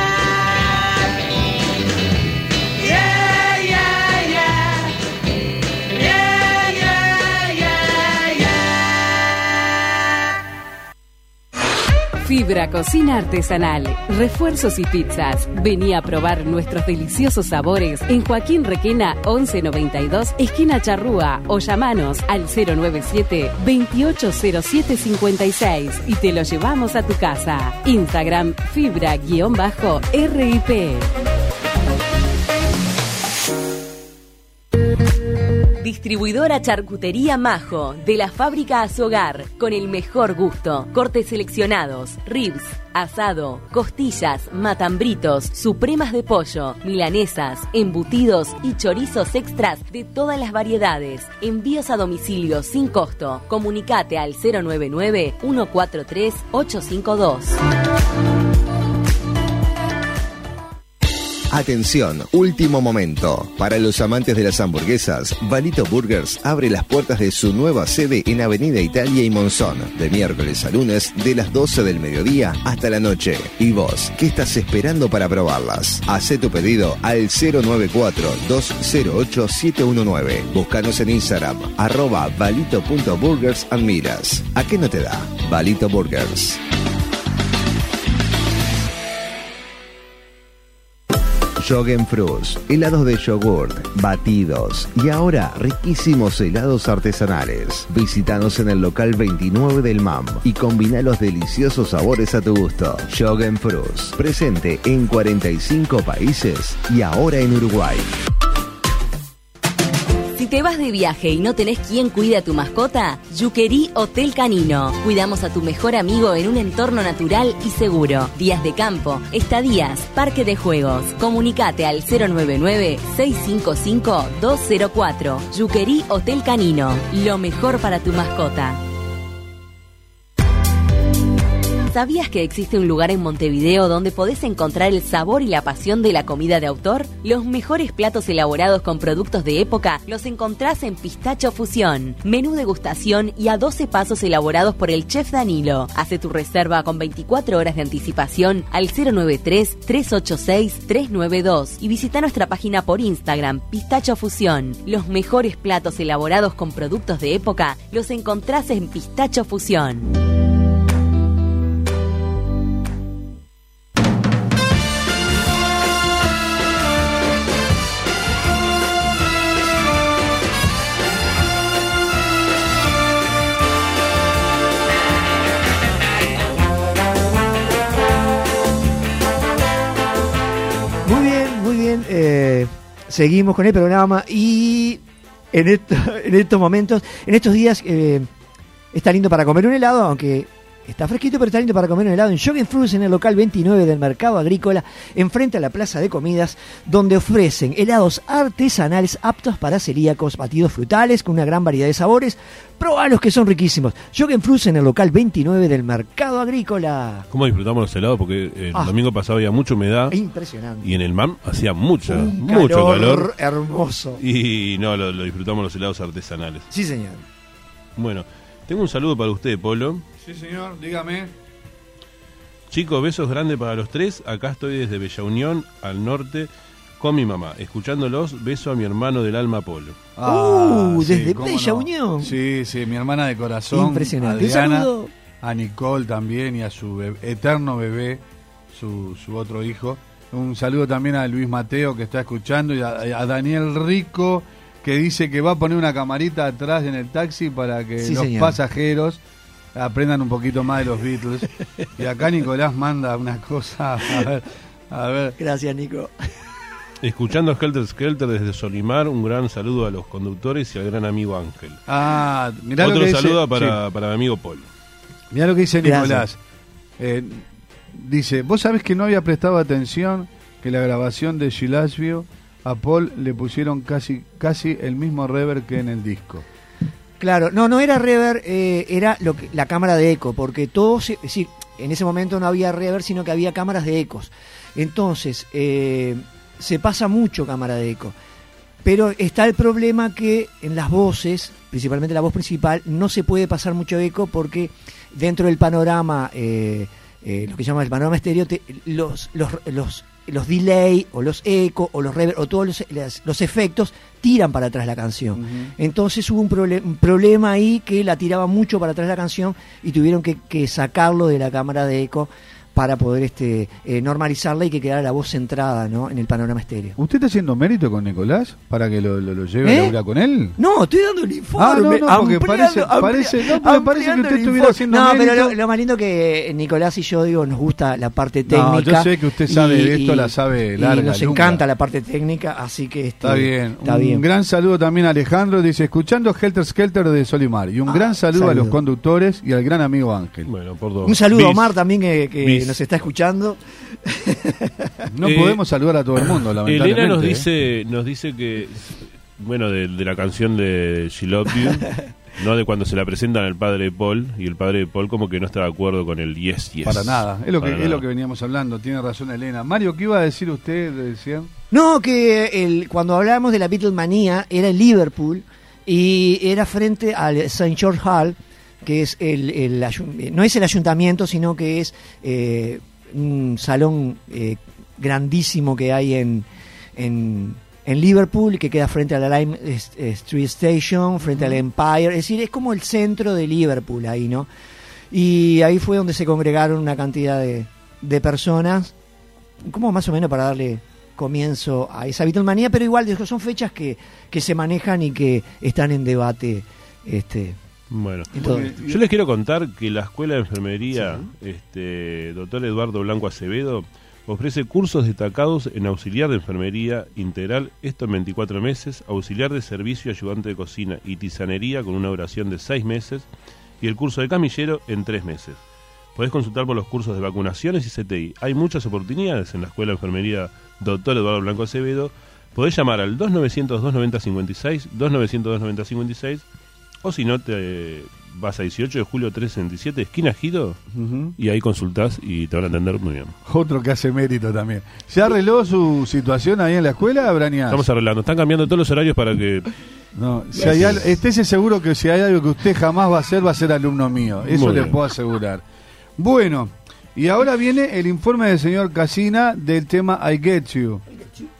Fibra Cocina Artesanal, refuerzos y pizzas. Vení a probar nuestros deliciosos sabores en Joaquín Requena 1192, esquina Charrúa o llamanos al 097 280756 y te lo llevamos a tu casa. Instagram fibra-rip. Distribuidora Charcutería Majo, de la fábrica a su hogar, con el mejor gusto. Cortes seleccionados, ribs, asado, costillas, matambritos, supremas de pollo, milanesas, embutidos y chorizos extras de todas las variedades. Envíos a domicilio sin costo. Comunicate al 099 143 852. Atención, último momento. Para los amantes de las hamburguesas, Valito Burgers abre las puertas de su nueva sede en Avenida Italia y Monzón, de miércoles a lunes, de las 12 del mediodía hasta la noche. ¿Y vos, qué estás esperando para probarlas? Hacé tu pedido al 094-208-719. Búscanos en Instagram, arroba valito.burgers. ¿A qué no te da? Valito Burgers. Frus, helados de yogurt, batidos y ahora riquísimos helados artesanales. Visítanos en el local 29 del MAM y combina los deliciosos sabores a tu gusto. Frus, presente en 45 países y ahora en Uruguay. Si te vas de viaje y no tenés quien cuide a tu mascota, Yuquerí Hotel Canino. Cuidamos a tu mejor amigo en un entorno natural y seguro. Días de campo, estadías, parque de juegos. Comunicate al 099-655-204. Yuquerí Hotel Canino. Lo mejor para tu mascota. ¿Sabías que existe un lugar en Montevideo donde podés encontrar el sabor y la pasión de la comida de autor? Los mejores platos elaborados con productos de época los encontrás en Pistacho Fusión. Menú degustación y a 12 pasos elaborados por el chef Danilo. Hace tu reserva con 24 horas de anticipación al 093-386-392 y visita nuestra página por Instagram Pistacho Fusión. Los mejores platos elaborados con productos de época los encontrás en Pistacho Fusión. Seguimos con el programa y en, esto- en estos momentos, en estos días, eh, está lindo para comer un helado, aunque está fresquito, pero está lindo para comer un helado en Jogging Fruits en el local 29 del Mercado Agrícola, enfrente a la Plaza de Comidas, donde ofrecen helados artesanales aptos para celíacos, batidos frutales con una gran variedad de sabores. Probalos que son riquísimos. Jogging Fruits en el local 29 del Mercado Agrícola. ¿Cómo disfrutamos los helados? Porque el Ah. domingo pasado había mucha humedad Impresionante. y en el MAM hacía mucha, Un mucho calor calor. hermoso. Y no, lo, lo disfrutamos los helados artesanales. Sí, señor. Bueno, tengo un saludo para usted, Polo. Sí, señor, dígame. Chicos, besos grandes para los tres. Acá estoy desde Bella Unión, al norte, con mi mamá. Escuchándolos, beso a mi hermano del alma, Polo. Uh, desde Bella Unión. Sí, sí, mi hermana de corazón. Impresionante. Un Adriana, saludo. a Nicole también y a su eterno bebé, su, su otro hijo. Un saludo también a Luis Mateo que está escuchando y a, a Daniel Rico que dice que va a poner una camarita atrás en el taxi para que Sí, los señor. pasajeros aprendan un poquito más de los Beatles. y acá Nicolás manda una cosa, a ver, a ver. Gracias, Nico. Escuchando Skelter Skelter desde Solimar, un gran saludo a los conductores y al gran amigo Ángel. Ah, mirá lo Otro que dice- saludo para, sí. para mi amigo Paul. Mirá lo que dice Gracias. Nicolás. Eh, dice, vos sabés que no había prestado atención que la grabación de Gillespie a Paul le pusieron casi casi el mismo reverb que en el disco. Claro, no, no era reverb, eh, era la cámara de eco, porque todos, es decir, en ese momento no había reverb, sino que había cámaras de ecos. Entonces, eh, se pasa mucho cámara de eco. Pero está el problema que en las voces, principalmente la voz principal, no se puede pasar mucho eco porque dentro del panorama, eh, eh, lo que se llama el panorama estéreo, te- los, los, los, los delay o los eco o los reverb o todos los, las- los efectos tiran para atrás la canción. Entonces hubo un problema ahí que la tiraba mucho para atrás la canción y tuvieron que, que sacarlo de la cámara de eco para poder este eh, normalizarla y que quedara la voz centrada ¿no? en el panorama estéreo. ¿Usted está haciendo mérito con Nicolás para que lo, lo, lo lleve ¿Eh? a laburar con él? No, estoy dando el informe. Ah, no, no, porque parece- ampli- parece- no, porque parece que usted estuviera haciendo No, pero lo, lo más lindo que Nicolás y yo digo, nos gusta la parte No, técnica. yo sé que usted sabe de esto, la sabe y larga, nos lunga. encanta la parte técnica, así que este, Está bien. Está un bien. gran saludo también a Alejandro. Dice, escuchando Helter Skelter de Solimar. Y un Ah, gran saludo, a los conductores y al gran amigo Ángel. Bueno, por dos. Un saludo a. Omar también que, que Bis. nos está escuchando. No Eh, podemos saludar a todo el mundo, lamentablemente. Elena nos ¿eh? dice, nos dice que, bueno, de, de la canción de She Loved You, no de cuando se la presentan al padre de Paul, y el padre de Paul como que no está de acuerdo con el yes, yes. Para nada. Es lo, que, es lo que veníamos hablando. Tiene razón Elena. Mario, ¿qué iba a decir usted? Decían? No, que el, cuando hablábamos de la Beatlemanía era en Liverpool y era frente al St. George Hall, que es el, el ayu- no es el ayuntamiento, sino que es eh, un salón eh, grandísimo que hay en, en, en Liverpool, que queda frente a la Lime eh, Street Station, frente al Empire, es decir, es como el centro de Liverpool ahí, ¿no? Y ahí fue donde se congregaron una cantidad de, de personas como más o menos para darle comienzo a esa Beatlemanía, pero igual son fechas que, que se manejan y que están en debate. Este, Bueno, y yo les quiero contar que la Escuela de Enfermería, este, doctor Eduardo Blanco Acevedo, ofrece cursos destacados en auxiliar de enfermería integral, esto en 24 meses, auxiliar de servicio, ayudante de cocina y tisanería con una duración de 6 meses y el curso de camillero en 3 meses. Podés consultar por los cursos de vacunaciones y CTI. Hay muchas oportunidades en la Escuela de Enfermería Doctor Eduardo Blanco Acevedo. Podés llamar al 2900-290-56, 2900-290-56, o si no, te vas a 18 de julio 367, esquina Gido, y ahí consultás y te van a atender muy bien. Otro que hace mérito también. ¿Se arregló su situación ahí en la escuela, Brañas? Estamos arreglando, están cambiando todos los horarios para que... No, si hay al- estése seguro que si hay algo que usted jamás va a hacer, va a ser alumno mío. Eso Muy le bien. puedo asegurar. Bueno, y ahora viene el informe del señor Casina del tema I Get You.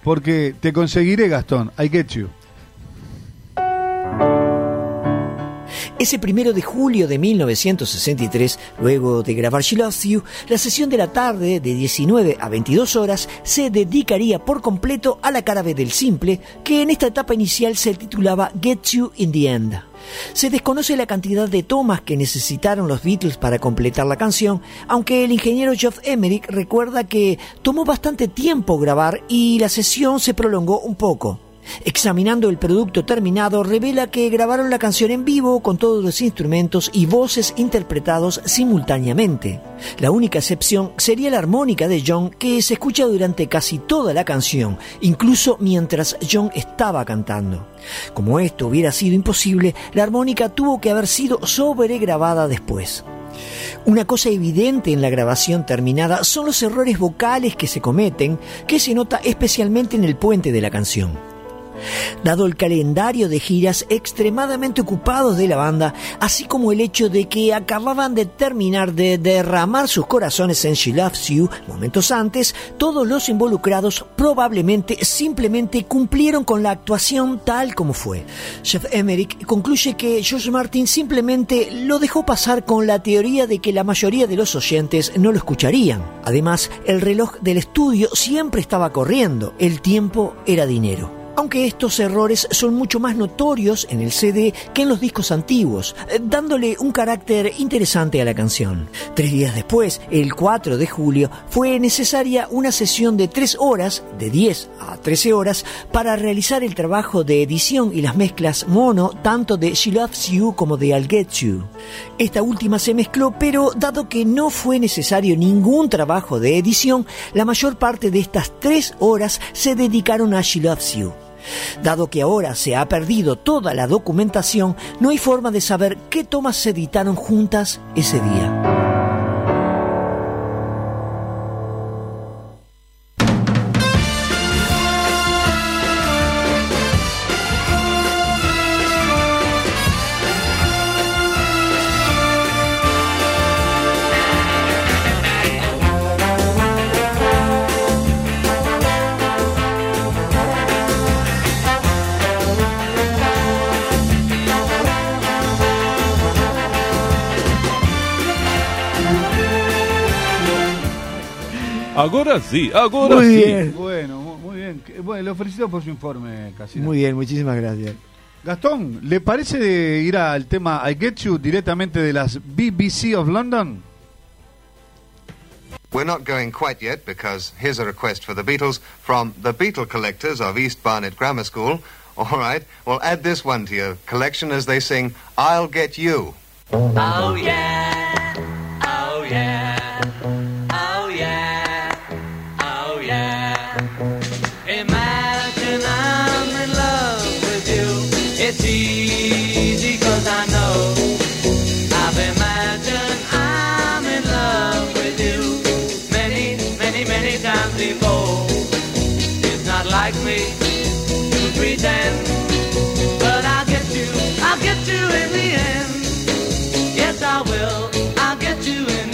Porque te conseguiré, Gastón. I Get You. Ese primero de julio de 1963, luego de grabar She Loves You, la sesión de la tarde de 19 a 22 horas se dedicaría por completo a la cara B del simple, que en esta etapa inicial se titulaba Get You in the End. Se desconoce la cantidad de tomas que necesitaron los Beatles para completar la canción, aunque el ingeniero Geoff Emerick recuerda que tomó bastante tiempo grabar y la sesión se prolongó un poco. Examinando el producto terminado, revela que grabaron la canción en vivo con todos los instrumentos y voces interpretados simultáneamente. La única excepción sería la armónica de John que se escucha durante casi toda la canción, incluso mientras John estaba cantando. Como esto hubiera sido imposible, la armónica tuvo que haber sido sobregrabada después. Una cosa evidente en la grabación terminada son los errores vocales que se cometen, que se nota especialmente en el puente de la canción. Dado el calendario de giras extremadamente ocupados de la banda, así como el hecho de que acababan de terminar de derramar sus corazones en She Loves You momentos antes, todos los involucrados probablemente simplemente cumplieron con la actuación tal como fue. Jeff Emerick concluye que George Martin simplemente lo dejó pasar con la teoría de que la mayoría de los oyentes no lo escucharían. Además, el reloj del estudio siempre estaba corriendo, el tiempo era dinero aunque estos errores son mucho más notorios en el CD que en los discos antiguos, eh, dándole un carácter interesante a la canción. Tres días después, el 4 de julio, fue necesaria una sesión de tres horas, de 10 a 13 horas, para realizar el trabajo de edición y las mezclas mono tanto de She Loves You como de I'll Get You. Esta última se mezcló, pero dado que no fue necesario ningún trabajo de edición, la mayor parte de estas tres horas se dedicaron a She Loves You. Dado que ahora se ha perdido toda la documentación, no hay forma de saber qué tomas se editaron juntas ese día. Ahora sí, ahora Muy sí. bien. Bueno, mu- muy bien. Bueno, le felicito por su informe, Casino. Muy bien, muchísimas gracias. Gastón, ¿le parece de ir al tema I Get You directamente de las BBC of London? We're not going quite yet because here's a request for the Beatles from the Beatle collectors of East Barnet Grammar School. All right, well, add this one to your collection as they sing I'll Get You. Oh yeah, oh yeah, not like me to pretend, but I'll get you, I'll get you in the end. Yes, I will. I'll get you in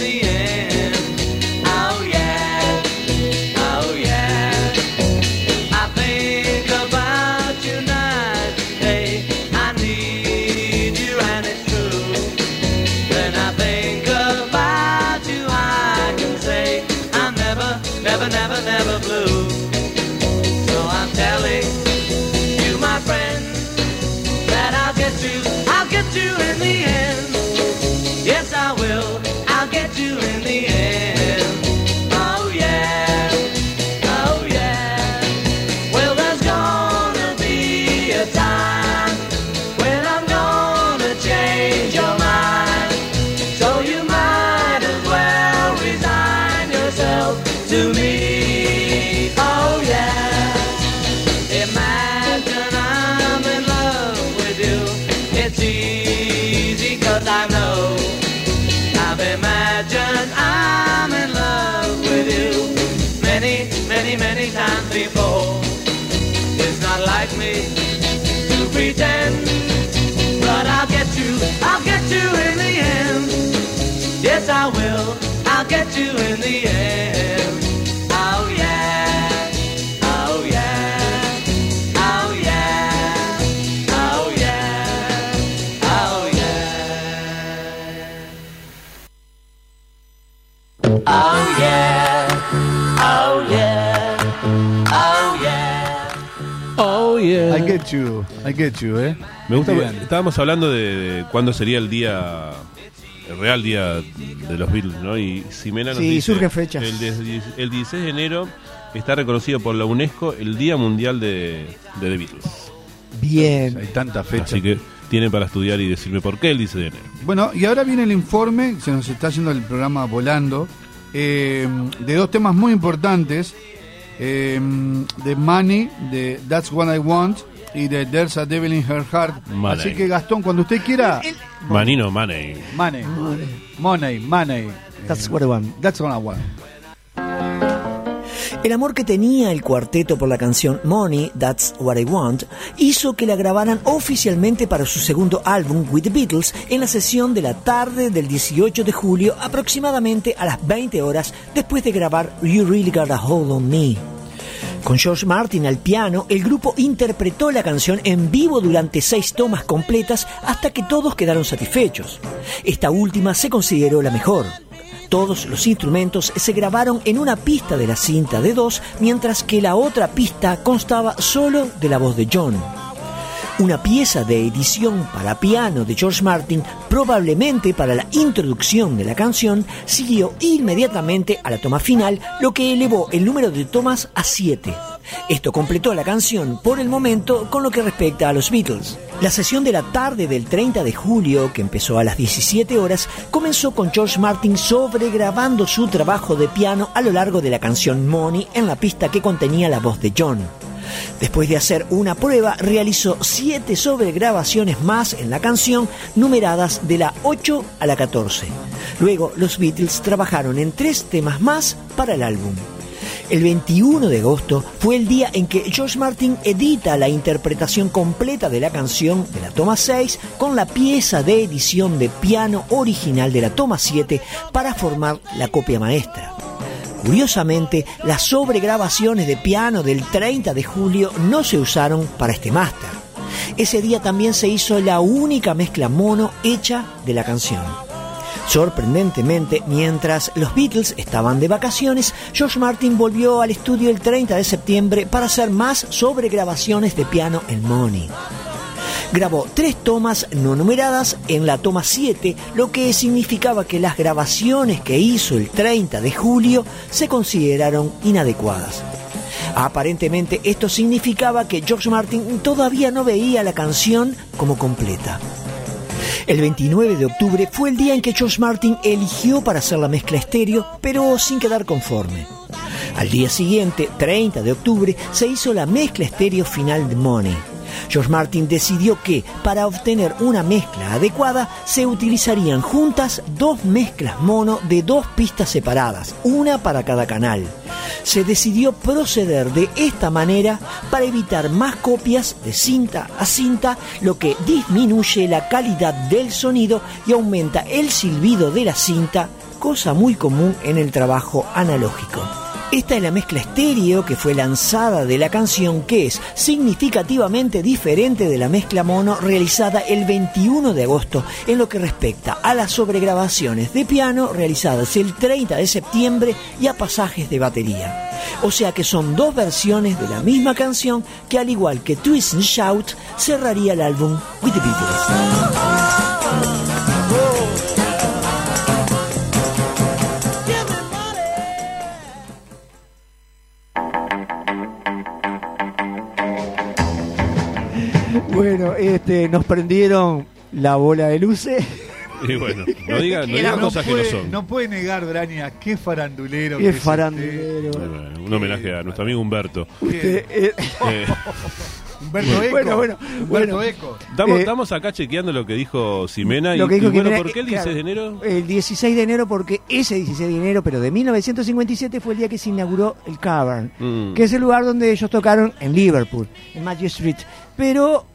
I Get You, I Get You, ¿eh? Me gusta, Bien. estábamos hablando de, de cuándo sería el día, el real día de los Beatles, ¿no? Y Ximena nos Sí, dice, surgen fechas. El, de- el 16 de enero está reconocido por la UNESCO el Día Mundial de, de The Beatles. Bien. Hay tanta fecha. Así que tienen para estudiar y decirme por qué el 16 de enero. Bueno, y ahora viene el informe, se nos está haciendo el programa volando, eh, de dos temas muy importantes, eh, de Money, de That's What I Want y de There's a Devil in Her Heart. Money. Así que Gastón, cuando usted quiera... Manino Money. Money. Money, money. That's what I want. That's what I want. El amor que tenía el cuarteto por la canción Money, That's What I Want, hizo que la grabaran oficialmente para su segundo álbum With the Beatles en la sesión de la tarde del 18 de julio, aproximadamente a las 20 horas después de grabar You Really Got a Hold on Me. Con George Martin al piano, el grupo interpretó la canción en vivo durante seis tomas completas hasta que todos quedaron satisfechos. Esta última se consideró la mejor. Todos los instrumentos se grabaron en una pista de la cinta de dos, mientras que la otra pista constaba solo de la voz de John. Una pieza de edición para piano de George Martin, probablemente para la introducción de la canción, siguió inmediatamente a la toma final, lo que elevó el número de tomas a siete. Esto completó la canción por el momento con lo que respecta a los Beatles. La sesión de la tarde del 30 de julio, que empezó a las 17 horas, comenzó con George Martin sobregrabando su trabajo de piano a lo largo de la canción Money en la pista que contenía la voz de John. Después de hacer una prueba, realizó siete sobregrabaciones más en la canción, numeradas de la 8 a la 14. Luego, los Beatles trabajaron en tres temas más para el álbum. El 21 de agosto fue el día en que George Martin edita la interpretación completa de la canción de la toma 6 con la pieza de edición de piano original de la toma 7 para formar la copia maestra. Curiosamente, las sobregrabaciones de piano del 30 de julio no se usaron para este máster. Ese día también se hizo la única mezcla mono hecha de la canción. Sorprendentemente, mientras los Beatles estaban de vacaciones, George Martin volvió al estudio el 30 de septiembre para hacer más sobregrabaciones de piano en Money. Grabó tres tomas no numeradas en la toma 7, lo que significaba que las grabaciones que hizo el 30 de julio se consideraron inadecuadas. Aparentemente esto significaba que George Martin todavía no veía la canción como completa. El 29 de octubre fue el día en que George Martin eligió para hacer la mezcla estéreo, pero sin quedar conforme. Al día siguiente, 30 de octubre, se hizo la mezcla estéreo final de Money. George Martin decidió que, para obtener una mezcla adecuada, se utilizarían juntas dos mezclas mono de dos pistas separadas, una para cada canal. Se decidió proceder de esta manera para evitar más copias de cinta a cinta, lo que disminuye la calidad del sonido y aumenta el silbido de la cinta, cosa muy común en el trabajo analógico. Esta es la mezcla estéreo que fue lanzada de la canción que es significativamente diferente de la mezcla mono realizada el 21 de agosto en lo que respecta a las sobregrabaciones de piano realizadas el 30 de septiembre y a pasajes de batería. O sea que son dos versiones de la misma canción que al igual que Twist and Shout cerraría el álbum With the Beatles. Este, nos prendieron la bola de luces. Y bueno, no digan no diga cosas que no son. No puede negar, Braña, qué farandulero. Qué que es farandulero. Bueno, un homenaje a nuestro amigo Humberto. Usted, eh, Eh, Humberto Eco. Bueno, bueno, Humberto bueno. Eco. estamos, Eh, estamos acá chequeando lo que dijo Ximena. Y, Lo que dijo y bueno, ¿por qué el eh, 16 de enero? El 16 de enero porque ese 16 de enero, pero de 1957 fue el día que se inauguró el Cavern, Mm. que es el lugar donde ellos tocaron en Liverpool, en Matthew Street. Pero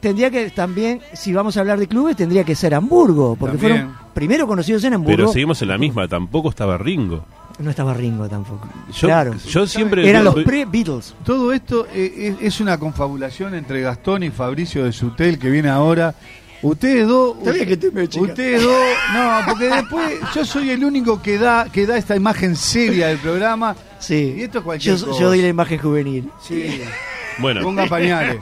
tendría que también, si vamos a hablar de clubes, tendría que ser Hamburgo, porque También. fueron primero conocidos en Hamburgo. Pero seguimos en la misma, tampoco estaba Ringo. No estaba Ringo tampoco. Yo, claro. yo siempre. Eran los pre-Beatles. Todo esto eh, es, es una confabulación entre Gastón y Fabricio de Sutel que viene ahora. Ustedes dos, que te me ustedes dos, no, porque después yo soy el único que da que da esta imagen seria del programa. Sí. Y esto es cualquier yo, cosa. yo doy la imagen juvenil. Sí, Bueno, ponga pañales.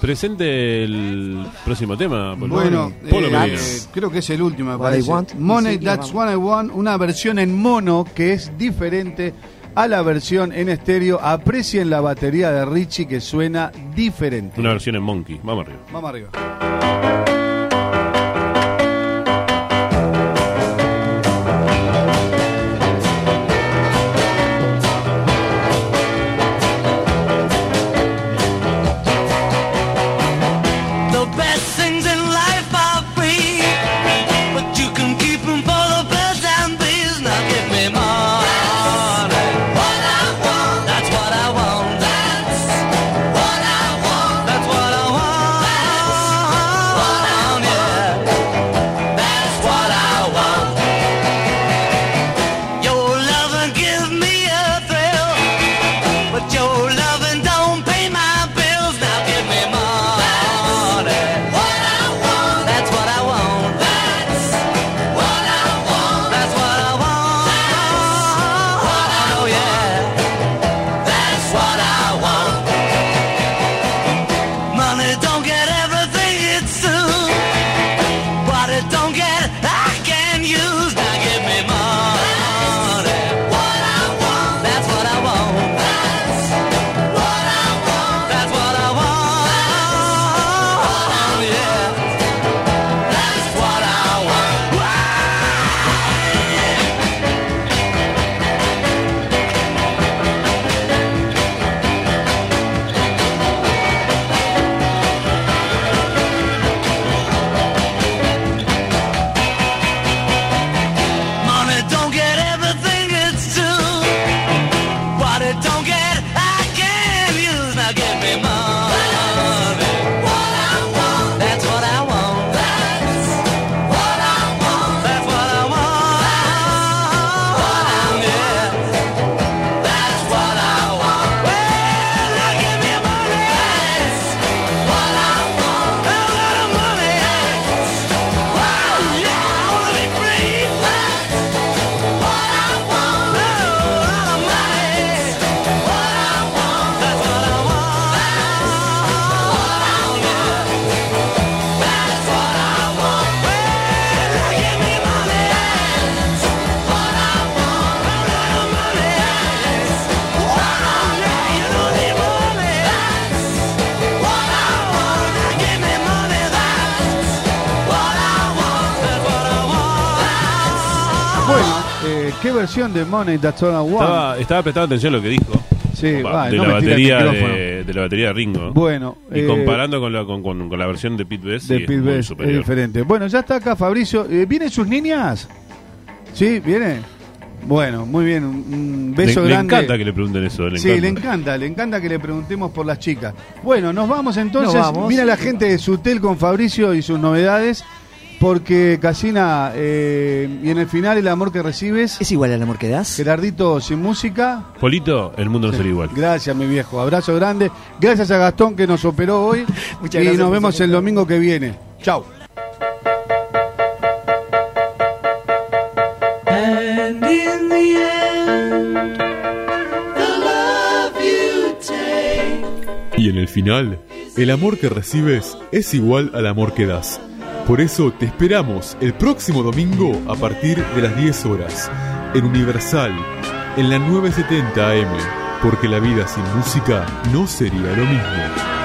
presente el próximo tema. Polo. Bueno, Polo eh, Medina. eh, creo que es el último, me What I parece. Want. Money, Sí, That's. What I Want, una versión en mono que es diferente a la versión en estéreo. Aprecien la batería de Richie que suena diferente. Una versión en Monkey. Vamos arriba. Vamos arriba. De Money That's All I Want. Estaba, estaba prestando atención a lo que dijo. Sí, Opa, va, de, no la me batería de, la batería de Ringo. Bueno, y eh, comparando con la, con, con- con la versión de Pete Best, de sí, es Pete muy Best, es diferente. Bueno, ya está acá Fabricio. Eh, ¿Vienen sus niñas? ¿Sí? ¿Viene? Bueno, muy bien. Un beso le, le grande. encanta que le pregunten eso. Le sí, encanta. le encanta, le encanta que le preguntemos por las chicas. Bueno, nos vamos entonces. Nos vamos. Mira la gente de Sutel con Fabricio y sus novedades. Porque Casina, eh, y en el final el amor que recibes. ¿Es igual al amor que das? Gerardito sin música. Polito, el mundo no sería igual. Gracias, mi viejo. Abrazo grande. Gracias a Gastón que nos operó hoy. Muchas y gracias nos vemos el domingo que viene. Take. Y en el final, el amor que recibes es igual al amor que das. Por eso te esperamos el próximo domingo a partir de las 10 horas, en Universal, en la 970 AM, porque la vida sin música no sería lo mismo.